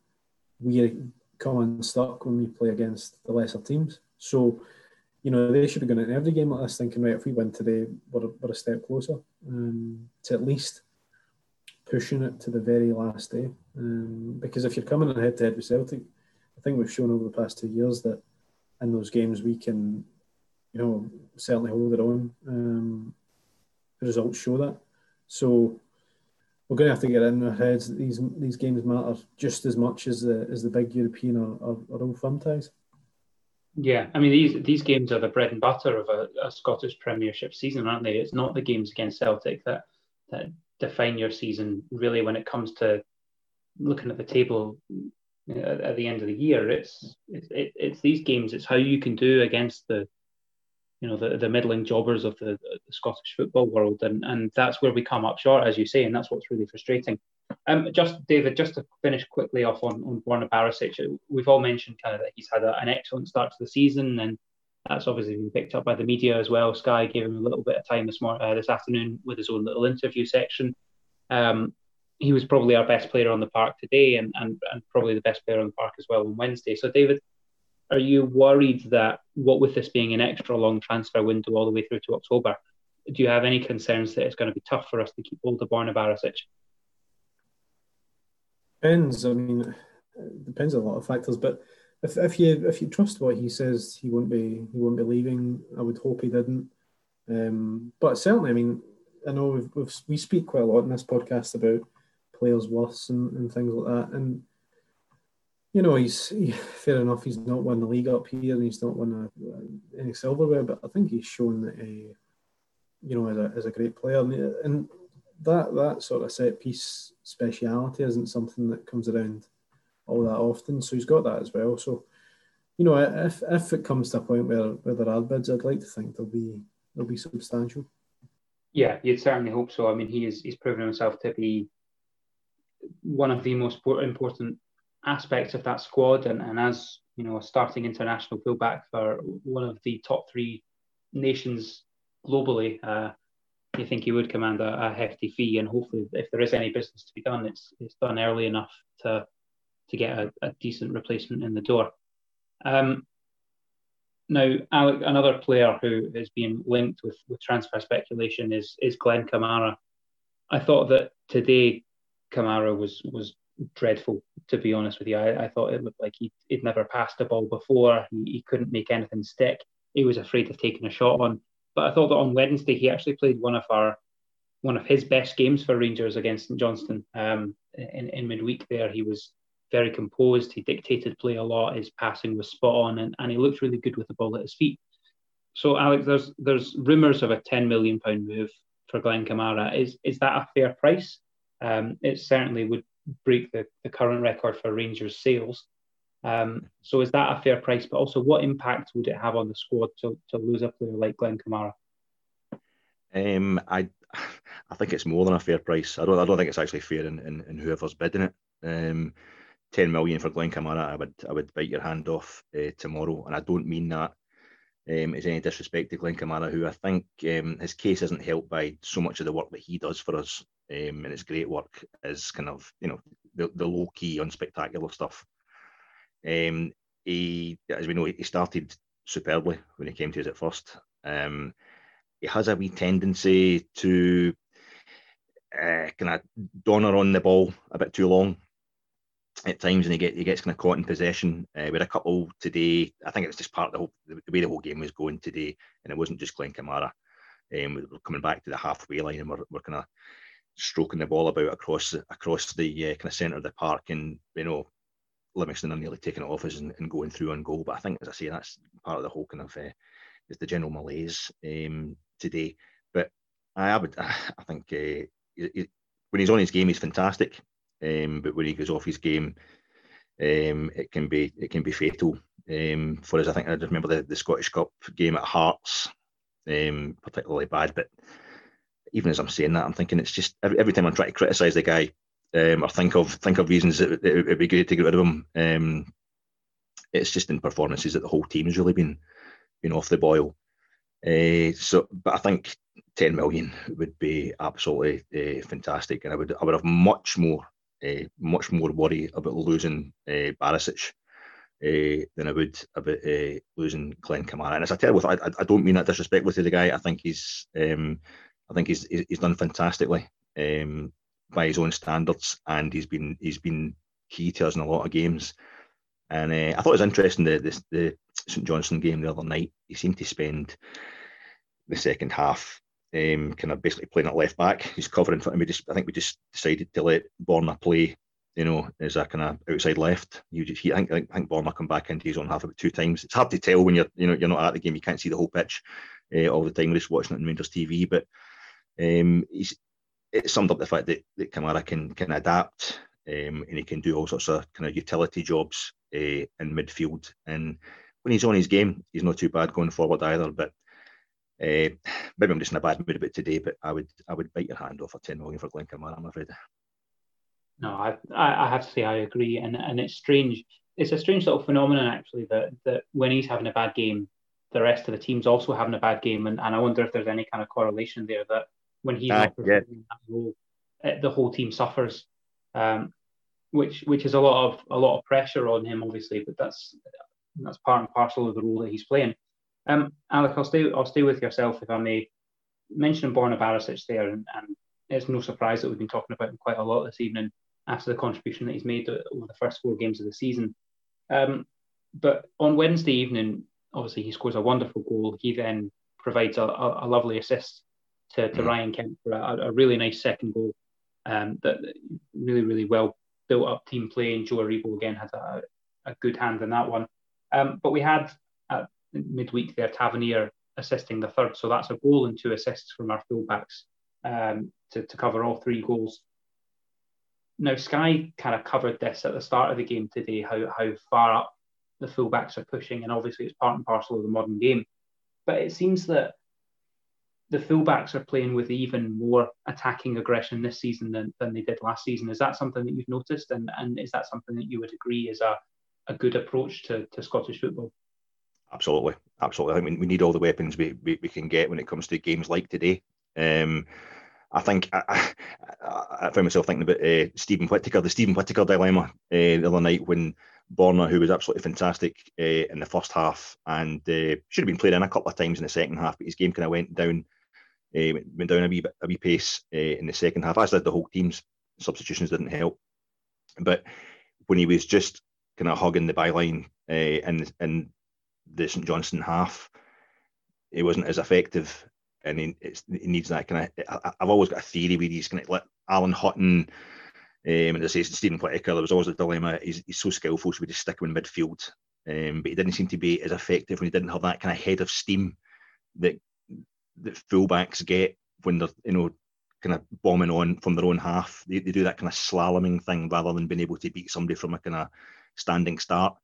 we come unstuck when we play against the lesser teams. So, you know, they should be going into every game like this thinking, right, if we win today, we're, we're a step closer um, to at least pushing it to the very last day. Um, because if you're coming in head to head with Celtic, I think we've shown over the past two years that in those games we can, you know, certainly hold it on. Um, the results show that. So we're going to have to get in our heads that these these games matter just as much as the as the big European or, or, or old firm ties. Yeah, I mean these these games are the bread and butter of a, a, Scottish Premiership season, aren't they? It's not the games against Celtic that that define your season really when it comes to looking at the table at, the end of the year. It's it's it's these games. It's how you can do against the you know the, the middling jobbers of the, the Scottish football world, and and that's where we come up short, as you say, and that's what's really frustrating. Um, just David, just to finish quickly off on on Borna Barisic, we've all mentioned kind of that he's had a, an excellent start to the season, and that's obviously been picked up by the media as well. Sky gave him a little bit of time this morning, uh, this afternoon, with his own little interview section. Um, he was probably our best player on the park today, and, and and probably the best player on the park as well on Wednesday. So, David, are you worried that what with this being an extra long transfer window all the way through to October, do you have any concerns that it's going to be tough for us to keep hold of Borna Barisic? Depends. I mean, it depends on a lot of factors. But if, if you if you trust what he says, he won't be he won't be leaving. I would hope he didn't. Um, but certainly, I mean, I know we've, we've, we speak quite a lot in this podcast about players' worths and, and things like that, and you know, he's he, fair enough. He's not won the league up here, and he's not won a, any silverware. But I think he's shown that, uh, you know, as a, as a great player, and, and that that sort of set piece speciality isn't something that comes around all that often. So he's got that as well. So, you know, if if it comes to a point where where there are bids, I'd like to think they'll be they'll be substantial. Yeah, you'd certainly hope so. I mean, he is he's proven himself to be one of the most important aspects of that squad, and, and as you know, a starting international fullback for one of the top three nations globally, uh, you think he would command a, a, hefty fee, and hopefully, if there is any business to be done, it's it's done early enough to to get a, a decent replacement in the door. Um, now, Alec, another player who is being linked with, with transfer speculation is is Glenn Kamara. I thought that today Kamara was was dreadful, to be honest with you. I, I thought it looked like he, would never passed a ball before. He, he couldn't make anything stick. He was afraid of taking a shot on. But I thought that on Wednesday he actually played one of our one of his best games for Rangers against St Johnstone um, in, in midweek there. He was very composed. He dictated play a lot. His passing was spot on, and, and he looked really good with the ball at his feet. So, Alex, there's there's rumours of a 10 million pound move for Glenn Kamara. Is is that a fair price? Um, it certainly would break the, the current record for Rangers sales. Um, so is that a fair price? But also, what impact would it have on the squad to, to lose a player like Glenn Kamara? Um, I I think it's more than a fair price. I don't I don't think it's actually fair in, in, in whoever's bidding it. Um, 10 million for Glenn Kamara, I would I would bite your hand off uh, tomorrow, and I don't mean that um, any disrespect to Glenn Kamara, who I think um, his case isn't helped by so much of the work that he does for us um, and it's great work is kind of you know the, the low key, unspectacular stuff. Um, he, as we know, he started superbly when he came to us at first. Um, he has a wee tendency to uh, kind of donner on the ball a bit too long at times, and he get he gets kind of caught in possession. Uh, we had a couple today. I think it was just part of the whole the way the whole game was going today, and it wasn't just Glenn Kamara. Um, we're coming back to the halfway line, and we're, we're kind of stroking the ball about across across the uh, kind of centre of the park, and you know, Livingston are nearly taking it off us and, and, going through on goal. But I think, as I say, that's part of the whole kind of uh, is the general malaise um, today. But I, would, I think uh, he, when he's on his game, he's fantastic. Um, but when he goes off his game, um, it can be it can be fatal um, for us. I think I remember the, the Scottish Cup game at Hearts, um, particularly bad. But even as I'm saying that, I'm thinking it's just every, every time I'm trying to criticise the guy um, or think of think of reasons that it would be good to get rid of him. Um, it's just in performances that the whole team has really been been off the boil. Uh, so, but I think 10 million would be absolutely uh, fantastic, and I would I would have much more uh, much more worry about losing uh, Barisic uh, than I would about uh, losing Glenn Kamara. And it's a terrible. I, I don't mean that disrespectfully to the guy. I think he's um, I think he's he's done fantastically um, by his own standards, and he's been he's been key to us in a lot of games. And uh, I thought it was interesting the, the the St Johnstone game the other night. He seemed to spend the second half um, kind of basically playing at left back. He's covering for. I, mean, just, I think we just decided to let Borna play, you know, as a kind of outside left. You just, he, I think, I think Borna come back into his own half about two times. It's hard to tell when you're, you know, you're not at the game. You can't see the whole pitch uh, all the time. We're just watching it on Rangers TV, but um, he's it summed up the fact that, that Kamara can can adapt um, and he can do all sorts of kind of utility jobs uh, in midfield. And when he's on his game, he's not too bad going forward either. But uh, maybe I'm just in a bad mood about today. But I would I would bite your hand off for ten million for Glenn Kamara. I'm afraid. No, I I have to say I agree, and and it's strange. It's a strange sort of phenomenon actually that that when he's having a bad game, the rest of the team's also having a bad game, and, and I wonder if there's any kind of correlation there that when he's uh, not yeah. that role, eh, the whole team suffers, um, which which is a lot of a lot of pressure on him, obviously. But that's that's part and parcel of the role that he's playing. Um, Alec, I'll stay I'll stay with yourself if I may. Mention Borna Barisic there, and, and it's no surprise that we've been talking about him quite a lot this evening after the contribution that he's made over the first four games of the season. Um, but on Wednesday evening, obviously he scores a wonderful goal. He then provides a, a, a lovely assist to, to mm. Ryan Kent for a, a, really nice second goal. Um, that really, really well built up team play, and Joe Aribo again had a, a good hand in that one. Um, but we had at midweek there Tavernier assisting the third, so that's a goal and two assists from our fullbacks um, to, to cover all three goals. Now Sky kind of covered this at the start of the game today, how how far up the fullbacks are pushing, and obviously it's part and parcel of the modern game. But it seems that the fullbacks are playing with even more attacking aggression this season than, than they did last season. Is that something that you've noticed? And, and is that something that you would agree is a, a good approach to, to Scottish football? Absolutely. Absolutely. I mean, we need all the weapons we, we, we can get when it comes to games like today. Um, I think I, I, I, found myself thinking about uh, Steven Whittaker, the Steven Whittaker dilemma uh, the other night when Borna, who was absolutely fantastic uh, in the first half and uh, should have been played in a couple of times in the second half, but his game kind of went down uh, went down a wee bit, a wee pace uh, in the second half. As did the whole team's substitutions didn't help. But when he was just kind of hugging the byline uh, in in the St Johnstone half, it wasn't as effective, and he, he needs that kind of. I, have always got a theory where he's kind of like Alan Hutton. Um, and as I say, Steven Whittaker, there was always a dilemma. He's, he's so skillful, so we just stick him in midfield. Um, but he didn't seem to be as effective when he didn't have that kind of head of steam that that fullbacks get when they're you know kind of bombing on from their own half. They, they do that kind of slaloming thing rather than being able to beat somebody from a kind of standing start.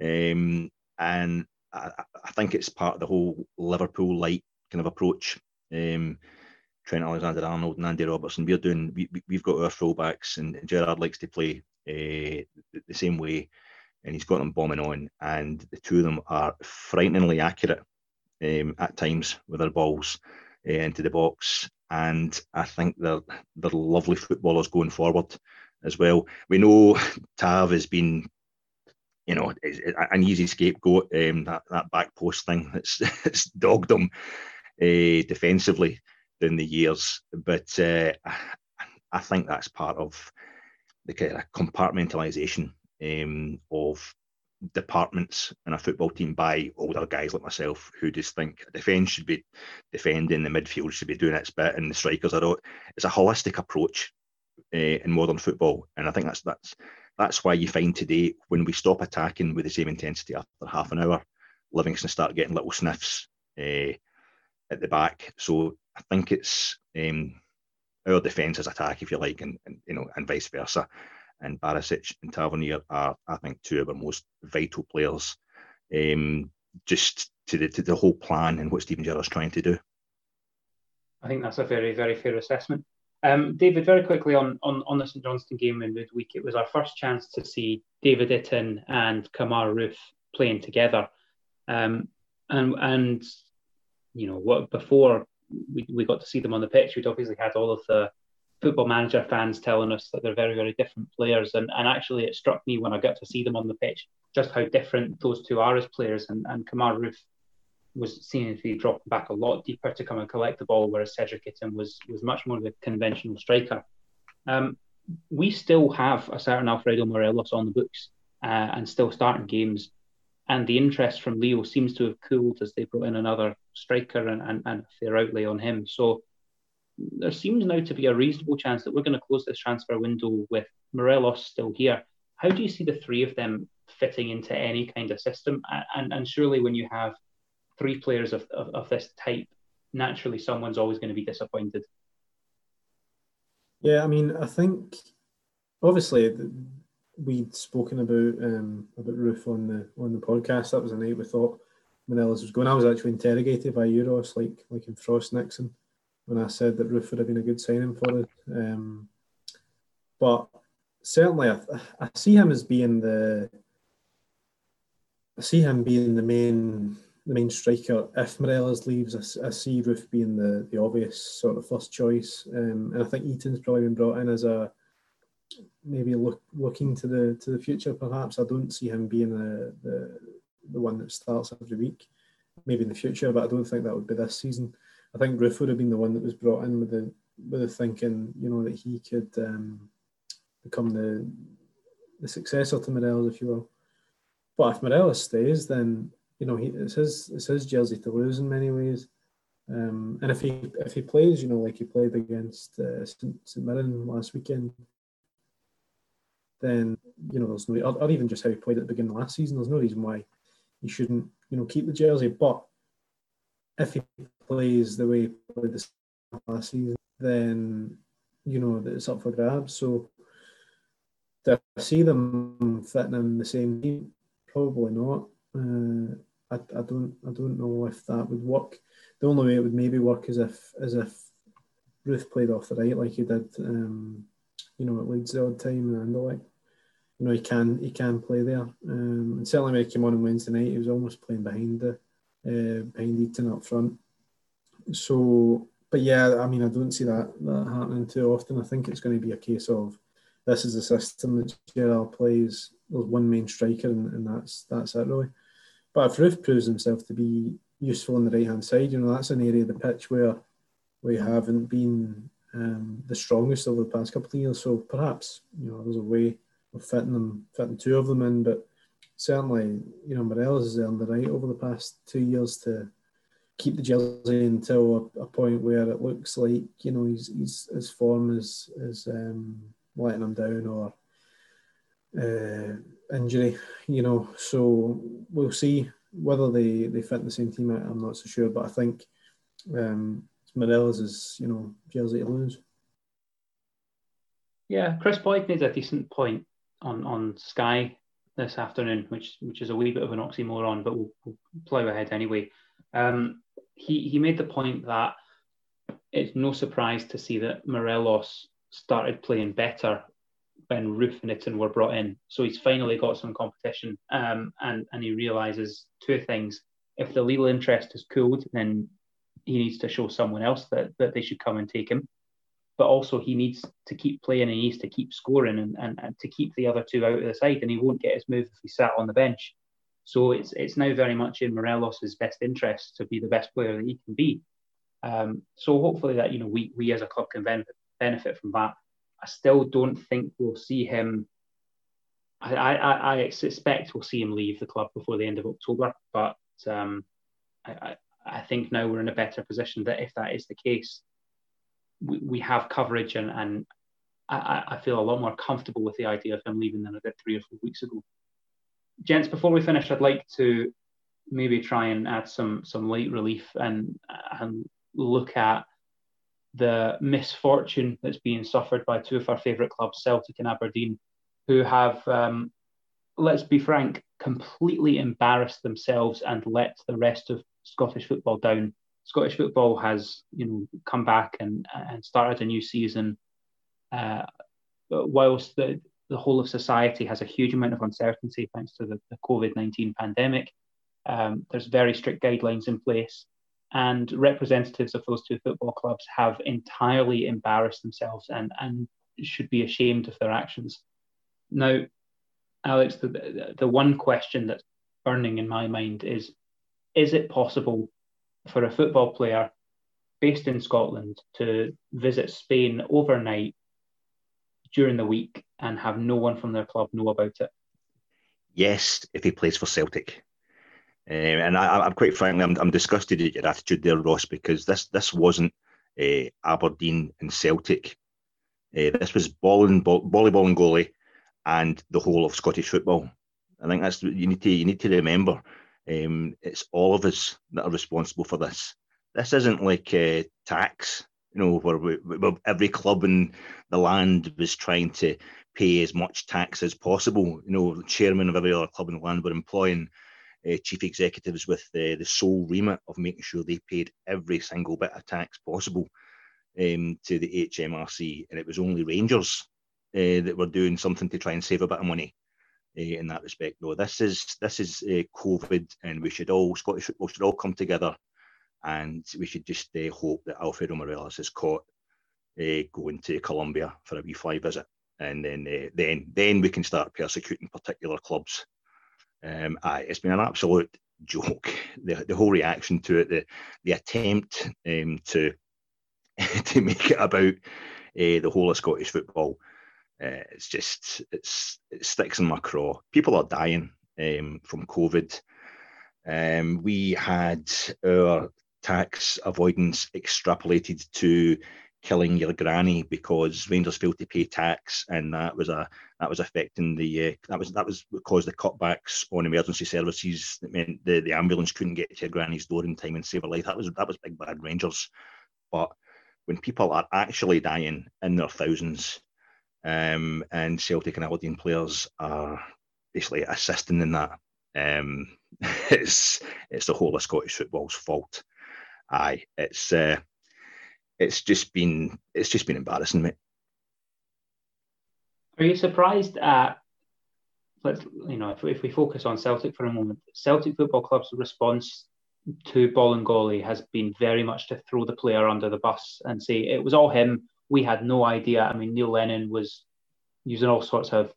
Um, and I, I, think it's part of the whole Liverpool light kind of approach. Um, Trent Alexander Arnold and Andy Robertson, we're doing, we, we've got our fullbacks, and Gerrard likes to play uh, the same way, and he's got them bombing on, and the two of them are frighteningly accurate um, at times with their balls uh, into the box. And I think they're, they're lovely footballers going forward as well. We know Tav has been, you know, an easy scapegoat, um, that, that back post thing that's, that's dogged them uh, defensively in the years. But uh, I think that's part of the kind of compartmentalisation um, of departments in a football team by older guys like myself who just think defence should be defending, the midfield should be doing its bit, and the strikers are all. It's a holistic approach uh, in modern football, and I think that's that's that's why you find today when we stop attacking with the same intensity after half an hour, Livingston start getting little sniffs uh, at the back. So I think it's um, our defence is attack, if you like, and, and you know, and vice versa and Barisic and Tavernier are, I think, two of our most vital players. Um, just to the to the whole plan and what Steven Gerrard's trying to do. I think that's a very very fair assessment. Um, David, very quickly on, on, on the St Johnstone game in midweek, it was our first chance to see David Itten and Kemar Roofe playing together. Um, and and you know what before we, we got to see them on the pitch, we'd obviously had all of the football manager fans telling us that they're very, very different players. And, and actually, it struck me when I got to see them on the pitch just how different those two are as players. And, and Kemar Roofe was seen to be dropping back a lot deeper to come and collect the ball, whereas Cedric Itten was, was much more of a conventional striker. Um, we still have a certain Alfredo Morelos on the books uh, and still starting games. And the interest from Lille seems to have cooled as they brought in another striker and, and, and their outlay on him. So there seems now to be a reasonable chance that we're going to close this transfer window with Morelos still here. How do you see the three of them fitting into any kind of system? And, and surely when you have three players of, of, of this type, naturally someone's always going to be disappointed. Yeah, I mean, I think obviously we'd spoken about um, about Roofe on the on the podcast. That was a night we thought Morelos was going. I was actually interrogated by Euros, like like in Frost Nixon, when I said that Roofe would have been a good signing for it. Um, but certainly, I, I see him as being the I see him being the main the main striker. If Morelos leaves, I, I see Roofe being the, the obvious sort of first choice, um, and I think Itten's probably been brought in as a maybe look looking to the to the future. Perhaps I don't see him being the the, the one that starts every week. Maybe in the future, but I don't think that would be this season. I think Roofe would have been the one that was brought in with the with the thinking, you know, that he could um, become the the successor to Morelos, if you will. But if Morelos stays, then you know he, it's his it's his jersey to lose in many ways. Um, and if he if he plays, you know, like he played against uh, St, St Mirren last weekend, then you know there's no or, or, even just how he played at the beginning of last season. There's no reason why he shouldn't you know keep the jersey. But if he plays the way he played this last season, then you know that it's up for grabs. So do I see them fitting in the same team? Probably not. Uh, I, I don't I don't know if that would work. The only way it would maybe work is if as if Roofe played off the right like he did, um, you know, at Leeds the odd time and like, you know, he can he can play there. Um, and certainly when he came on on Wednesday night, he was almost playing behind the uh, behind Itten up front. So, but yeah, I mean, I don't see that that happening too often. I think it's going to be a case of this is the system that Gerrard plays. There's one main striker, and, and that's that's it really. But if Roofe proves himself to be useful on the right hand side, you know that's an area of the pitch where we haven't been um, the strongest over the past couple of years. So perhaps you know there's a way of fitting them, fitting two of them in. But certainly, you know, Morelos has earned the right over the past two years to keep the jersey until a, a point where it looks like you know he's, he's his form is is um, letting him down or uh, injury. You know, so we'll see whether they they fit in the same team. I'm not so sure, but I think um, Morelos is you know jersey to lose. Yeah, Kris Boyd made a decent point on on Sky this afternoon, which which is a wee bit of an oxymoron, but we'll, we'll plough ahead anyway. Um, he he made the point that it's no surprise to see that Morelos started playing better when Roofe and Itten were brought in. So he's finally got some competition, um, and and he realizes two things: if the Lille interest is cooled, then he needs to show someone else that that they should come and take him but also he needs to keep playing and he needs to keep scoring and, and, and to keep the other two out of the side and he won't get his move if he sat on the bench. So it's it's now very much in Morelos' best interest to be the best player that he can be. Um, so hopefully that you know we we as a club can benefit benefit from that. I still don't think we'll see him. I, I, I suspect we'll see him leave the club before the end of October, but um, I, I, I think now we're in a better position that if that is the case, we, we have coverage and, and I, I feel a lot more comfortable with the idea of him leaving than I did three or four weeks ago. Gents, before we finish, I'd like to maybe try and add some some light relief and and look at the misfortune that's being suffered by two of our favourite clubs, Celtic and Aberdeen, who have, um, let's be frank, completely embarrassed themselves and let the rest of Scottish football down Scottish football has, you know, come back and and started a new season. Uh, whilst the the whole of society has a huge amount of uncertainty thanks to the, the COVID nineteen pandemic, um, there's very strict guidelines in place, and representatives of those two football clubs have entirely embarrassed themselves and and should be ashamed of their actions. Now, Alex, the the one question that's burning in my mind is: Is it possible for a football player based in Scotland to visit Spain overnight during the week and have no one from their club know about it? Yes, if he plays for Celtic. Um, and I, am quite frankly, I'm, I'm, disgusted at your attitude there, Ross, because this this wasn't uh, Aberdeen and Celtic. Uh, this was ball and ball, volleyball and goalie, and the whole of Scottish football. I think that's you need to you need to remember. Um, it's all of us that are responsible for this. This isn't like uh, tax, you know, where, we, where every club in the land was trying to pay as much tax as possible. You know, the chairman of every other club in the land were employing uh, chief executives with uh, the sole remit of making sure they paid every single bit of tax possible um, to the HMRC, and it was only Rangers uh, that were doing something to try and save a bit of money uh, in that respect. No, this is this is uh, COVID, and we should all Scottish football should all come together, and we should just uh, hope that Alfredo Morelos is caught going to Colombia for a wee fly visit, and then then then we can start persecuting particular clubs um, aye, it's been an absolute joke. The, the whole reaction to it, the the attempt um, to to make it about uh, the whole of Scottish football. Uh, it's just it's it sticks in my craw. People are dying um, from COVID. Um, we had our tax avoidance extrapolated to killing your granny because Rangers failed to pay tax, and that was a that was affecting the uh, that was that was caused the cutbacks on emergency services. That meant the, the ambulance couldn't get to your granny's door in time and save her life. That was that was big bad Rangers. But when people are actually dying in their thousands, um, and Celtic and Aberdeen players are basically assisting in that, um, it's it's the whole of Scottish football's fault. Aye, it's. Uh, it's just been it's just been embarrassing, mate. Are you surprised at let's you know if, if we focus on Celtic for a moment, Celtic Football Club's response to Bolingoli has been very much to throw the player under the bus and say it was all him. We had no idea. I mean, Neil Lennon was using all sorts of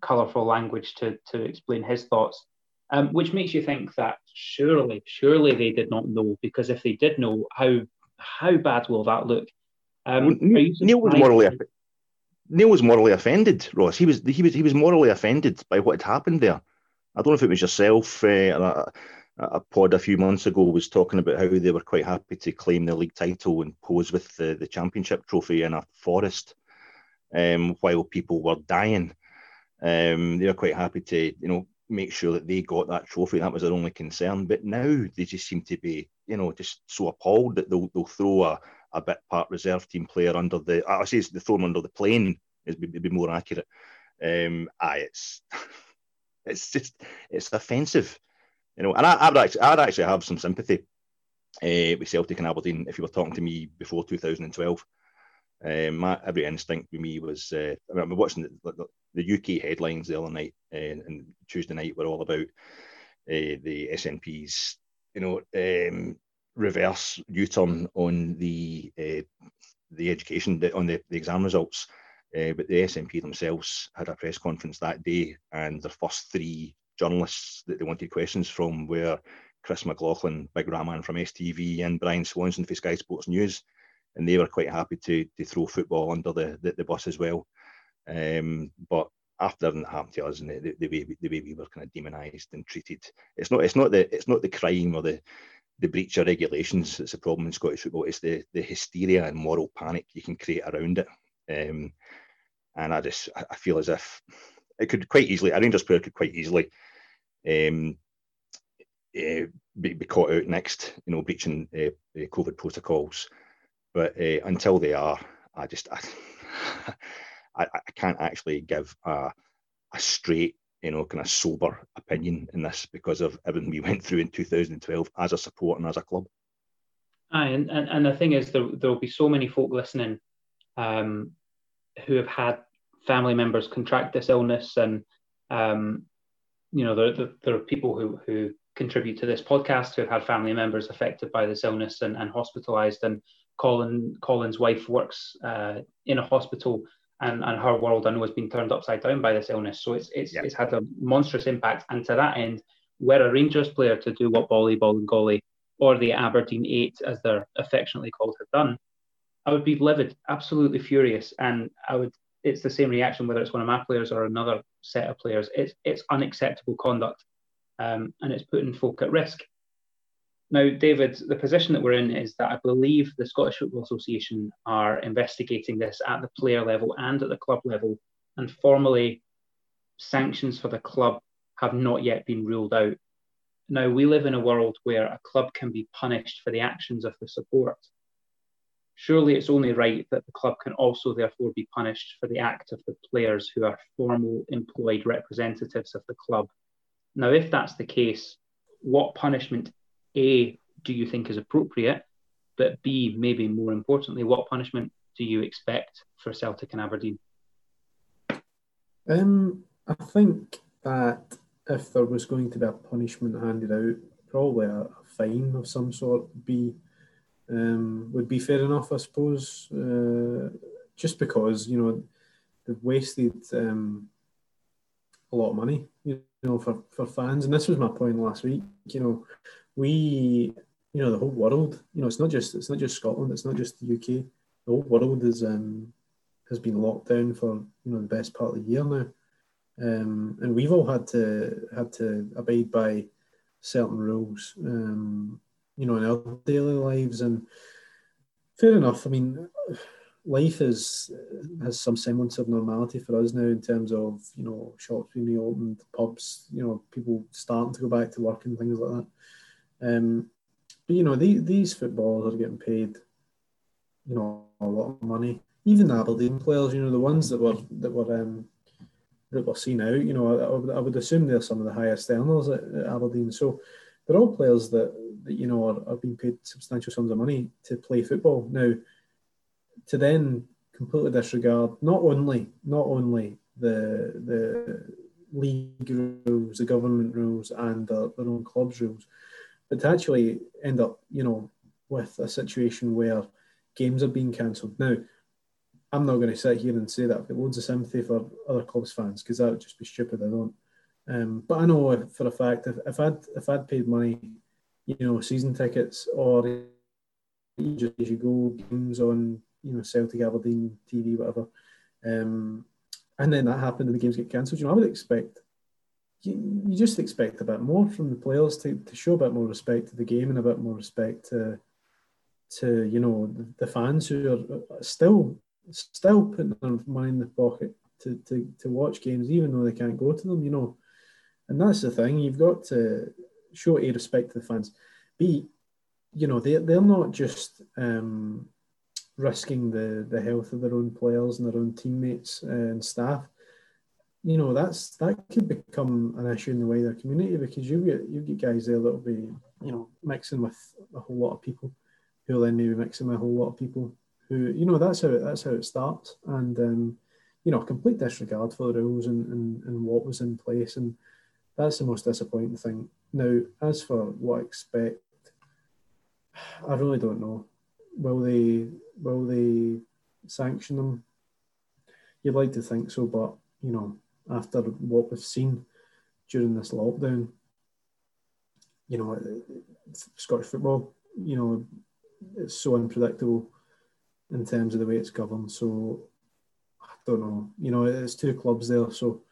colourful language to to explain his thoughts, um, which makes you think that surely, surely they did not know because if they did know, how how bad will that look? Um, Neil was morally Neil was morally offended, Ross. He was he was he was morally offended by what had happened there. I don't know if it was yourself. Uh, a, a, pod a few months ago was talking about how they were quite happy to claim the league title and pose with the, the championship trophy in a forest um, while people were dying. Um, they were quite happy to, you know, make sure that they got that trophy. That was their only concern. But now they just seem to be, you know, just so appalled that they'll, they'll throw a, a bit part reserve team player under the, I say they throw him under the plane, is be, be more accurate. Um, aye, it's, it's just, it's offensive, you know. And I, I'd actually, I'd actually have some sympathy uh, with Celtic and Aberdeen if you were talking to me before 2012. Um, my every instinct with me was uh, I remember watching the, the, the, UK headlines the other night uh, and Tuesday night were all about uh, the SNP's you know um, reverse U-turn on the uh, the education on the, the exam results. Uh, but the SNP themselves had a press conference that day, and their first three journalists that they wanted questions from were Chris McLaughlin, Big Rahman from STV, and Brian Swanson for Sky Sports News and they were quite happy to to throw football under the the, the bus as well. Um, but after that happened to us and the, the, way the way we were kind of demonised and treated, it's not it's not the it's not the crime or the the breach of regulations that's a problem in Scottish football. It's the the hysteria and moral panic you can create around it. Um, and I just I feel as if it could quite easily a Rangers player could quite easily um, uh, be, be, caught out next, you know, breaching uh, COVID protocols. But uh, until they are, I just I, I, I can't actually give a, a straight, you know, kind of sober opinion in this because of everything we went through in 2012 as a support and as a club. Aye, and, and, and the thing is, there there will be so many folk listening um, who have had family members contract this illness, and um, you know, there, there, there, are people who who contribute to this podcast who have had family members affected by this illness and, and hospitalized, and Colin Colin's wife works uh, in a hospital, and, and her world I know has been turned upside down by this illness. So it's it's, yeah. it's had a monstrous impact. And to that end, were a Rangers player to do what Boli Bolingoli or the Aberdeen Eight, as they're affectionately called, have done, I would be livid, absolutely furious, and I would. It's the same reaction whether it's one of my players or another set of players. It's it's unacceptable conduct. um, and it's putting folk at risk. Now, David, the position that we're in is that I believe the Scottish Football Association are investigating this at the player level and at the club level, and formally sanctions for the club have not yet been ruled out. Now, we live in a world where a club can be punished for the actions of the support. Surely it's only right that the club can also therefore be punished for the act of the players who are formal employed representatives of the club. Now, if that's the case, what punishment A do you think is appropriate? But B, maybe more importantly, what punishment do you expect for Celtic and Aberdeen? Um, I think that if there was going to be a punishment handed out, probably a, a fine of some sort would be um, would be fair enough, I suppose. Uh, just because you know they've wasted um, a lot of money, you know, for, for fans, and this was my point last week. You know, we, you know, the whole world. You know, it's not just it's not just Scotland. It's not just the UK. The whole world is um, has been locked down for you know the best part of the year now. Um, and we've all had to had to abide by certain rules, um, you know, in our daily lives. And fair enough. I mean, life is has some semblance of normality for us now in terms of you know shops being reopened, pubs, you know, people starting to go back to work and things like that. Um, but you know, the, these footballers are getting paid, you know, a lot of money. Even Aberdeen players, you know, the ones that were that were um, that we're seeing out. You know, I, I, would, assume they're some of the highest earners at, at Aberdeen. So they're all players that, that you know are, are being paid substantial sums of money to play football. Now, to then completely disregard not only not only the the league rules, the government rules, and their own clubs rules, but to actually end up, you know, with a situation where games are being cancelled. Now, I'm not going to sit here and say that I've got loads of sympathy for other clubs fans because that would just be stupid. I don't. Um, but I know for a fact if, if I'd if I'd paid money, you know, season tickets or just you go games on you know Celtic Aberdeen TV whatever, um, and then that happened and the games get cancelled. You know, I would expect you, you just expect a bit more from the players to, to show a bit more respect to the game and a bit more respect to to you know the, fans who are still still putting their money in the pocket to, to, to watch games, even though they can't go to them, you know. And that's the thing, you've got to show A, respect to the fans. B, you know, they, they're not just um, risking the, the health of their own players and their own teammates and staff. You know, that's that could become an issue in the wider community because you get you get guys there that'll be, you know, mixing with a whole lot of people who'll then maybe mixing with a whole lot of people who you know that's how it, that's how it starts, and um, you know complete disregard for the rules and, and, and what was in place, and that's the most disappointing thing. Now, as for what I expect, I really don't know. Will they will they sanction them? You'd like to think so, but you know, after what we've seen during this lockdown, you know, Scottish football, you know, it's so unpredictable in terms of the way it's governed. So I don't know. You know, it's two clubs there, so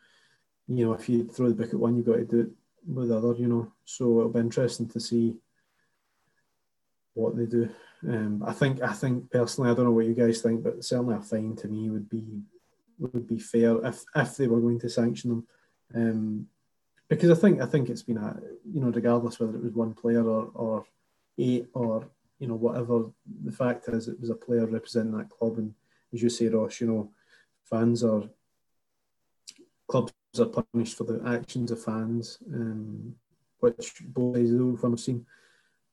you know if you throw the book at one, you've got to do it with the other. You know, so it'll be interesting to see what they do. Um, I think I think personally, I don't know what you guys think, but certainly a fine to me would be would be fair if if they were going to sanction them. Um, because I think I think it's been a you know regardless whether it was one player or, or eight or you know, whatever the fact is, it was a player representing that club. And as you say, Ross, you know, fans are clubs are punished for the actions of fans, um, which both sides of the seen.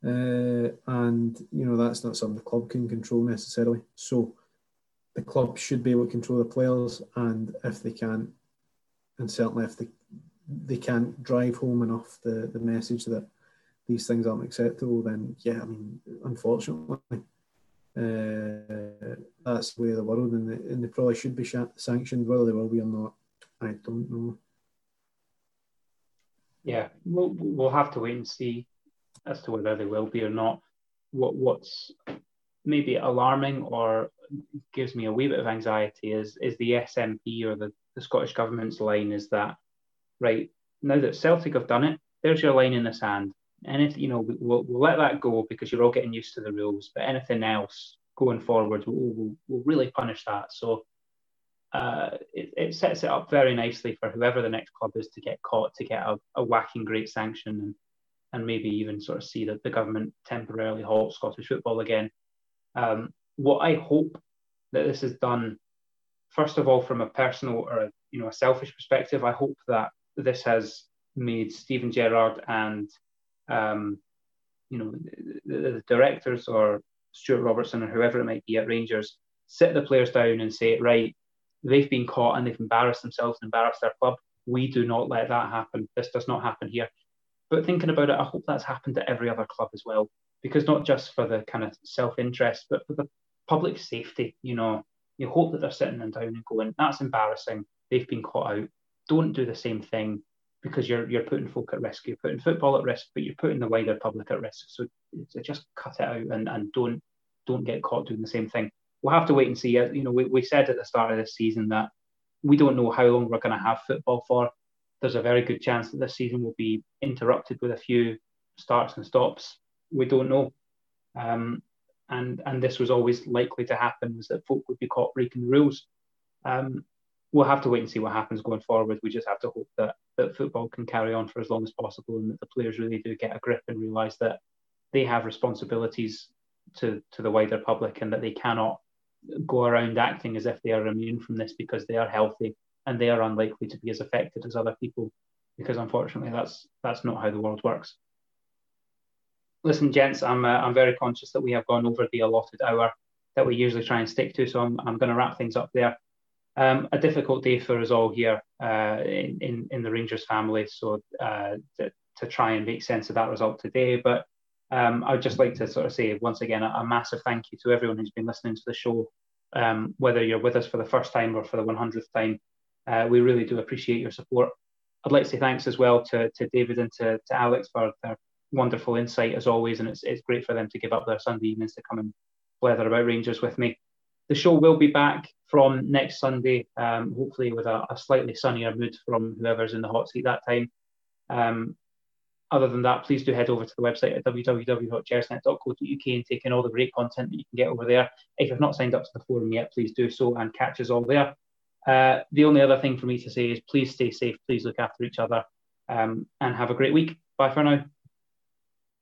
Uh, and you know that's not something the club can control necessarily. So the club should be able to control the players, and if they can't, and certainly if they they can't drive home enough the the message that these things aren't acceptable, then yeah, I mean, unfortunately, uh, that's the way of the world, and they, and they probably should be sanctioned. Whether they will be or not, I don't know. Yeah, we'll we'll have to wait and see as to whether they will be or not. What what's maybe alarming or gives me a wee bit of anxiety is is the SNP or the, the Scottish government's line is that right now that Celtic have done it, there's your line in the sand. Anything, you know, we'll, we'll let that go because you're all getting used to the rules. But anything else going forward, we'll, we'll, we'll really punish that. So uh, it, it, sets it up very nicely for whoever the next club is to get caught to get a, a whacking great sanction and, and maybe even sort of see that the government temporarily halt Scottish football again. Um, what I hope that this is done, first of all, from a personal or a, you know a selfish perspective, I hope that this has made Steven Gerrard and um, you know the, the, directors or Stuart Robertson or whoever it might be at Rangers sit the players down and say, right, they've been caught and they've embarrassed themselves and embarrassed their club. We do not let that happen. This does not happen here. But thinking about it, I hope that's happened at every other club as well, because not just for the kind of self-interest, but for the public safety. You know, you hope that they're sitting them down and going, "That's embarrassing. They've been caught out. Don't do the same thing." Because you're you're putting folk at risk, you're putting football at risk, but you're putting the wider public at risk. So, so just cut it out and, and don't don't get caught doing the same thing we'll have to wait and see. Uh, you know, we, we said at the start of this season that we don't know how long we're going to have football for. There's a very good chance that this season will be interrupted with a few starts and stops. We don't know. Um, and and this was always likely to happen was that folk would be caught breaking the rules. Um, we'll have to wait and see what happens going forward. We just have to hope that that football can carry on for as long as possible and that the players really do get a grip and realise that they have responsibilities to to the wider public and that they cannot go around acting as if they are immune from this because they are healthy and they are unlikely to be as affected as other people because unfortunately that's that's not how the world works listen gents i'm uh, i'm very conscious that we have gone over the allotted hour that we usually try and stick to so i'm, I'm going to wrap things up there um, a difficult day for us all here uh, in, in, in the rangers family so uh, to, to try and make sense of that result today but um, I would just like to sort of say once again a, a, massive thank you to everyone who's been listening to the show, um, whether you're with us for the first time or for the 100th time. Uh, we really do appreciate your support. I'd like to say thanks as well to, to David and to, to Alex for their wonderful insight as always, and it's, it's great for them to give up their Sunday evenings to come and blather about Rangers with me. The show will be back from next Sunday, um, hopefully with a, a, slightly sunnier mood from whoever's in the hot seat that time. Um, other than that, please do head over to the website at www.gersnet.co.uk and take in all the great content that you can get over there. If you've not signed up to the forum yet, please do so and catch us all there. Uh, the only other thing for me to say is please stay safe, please look after each other, um, and have a great week. Bye for now.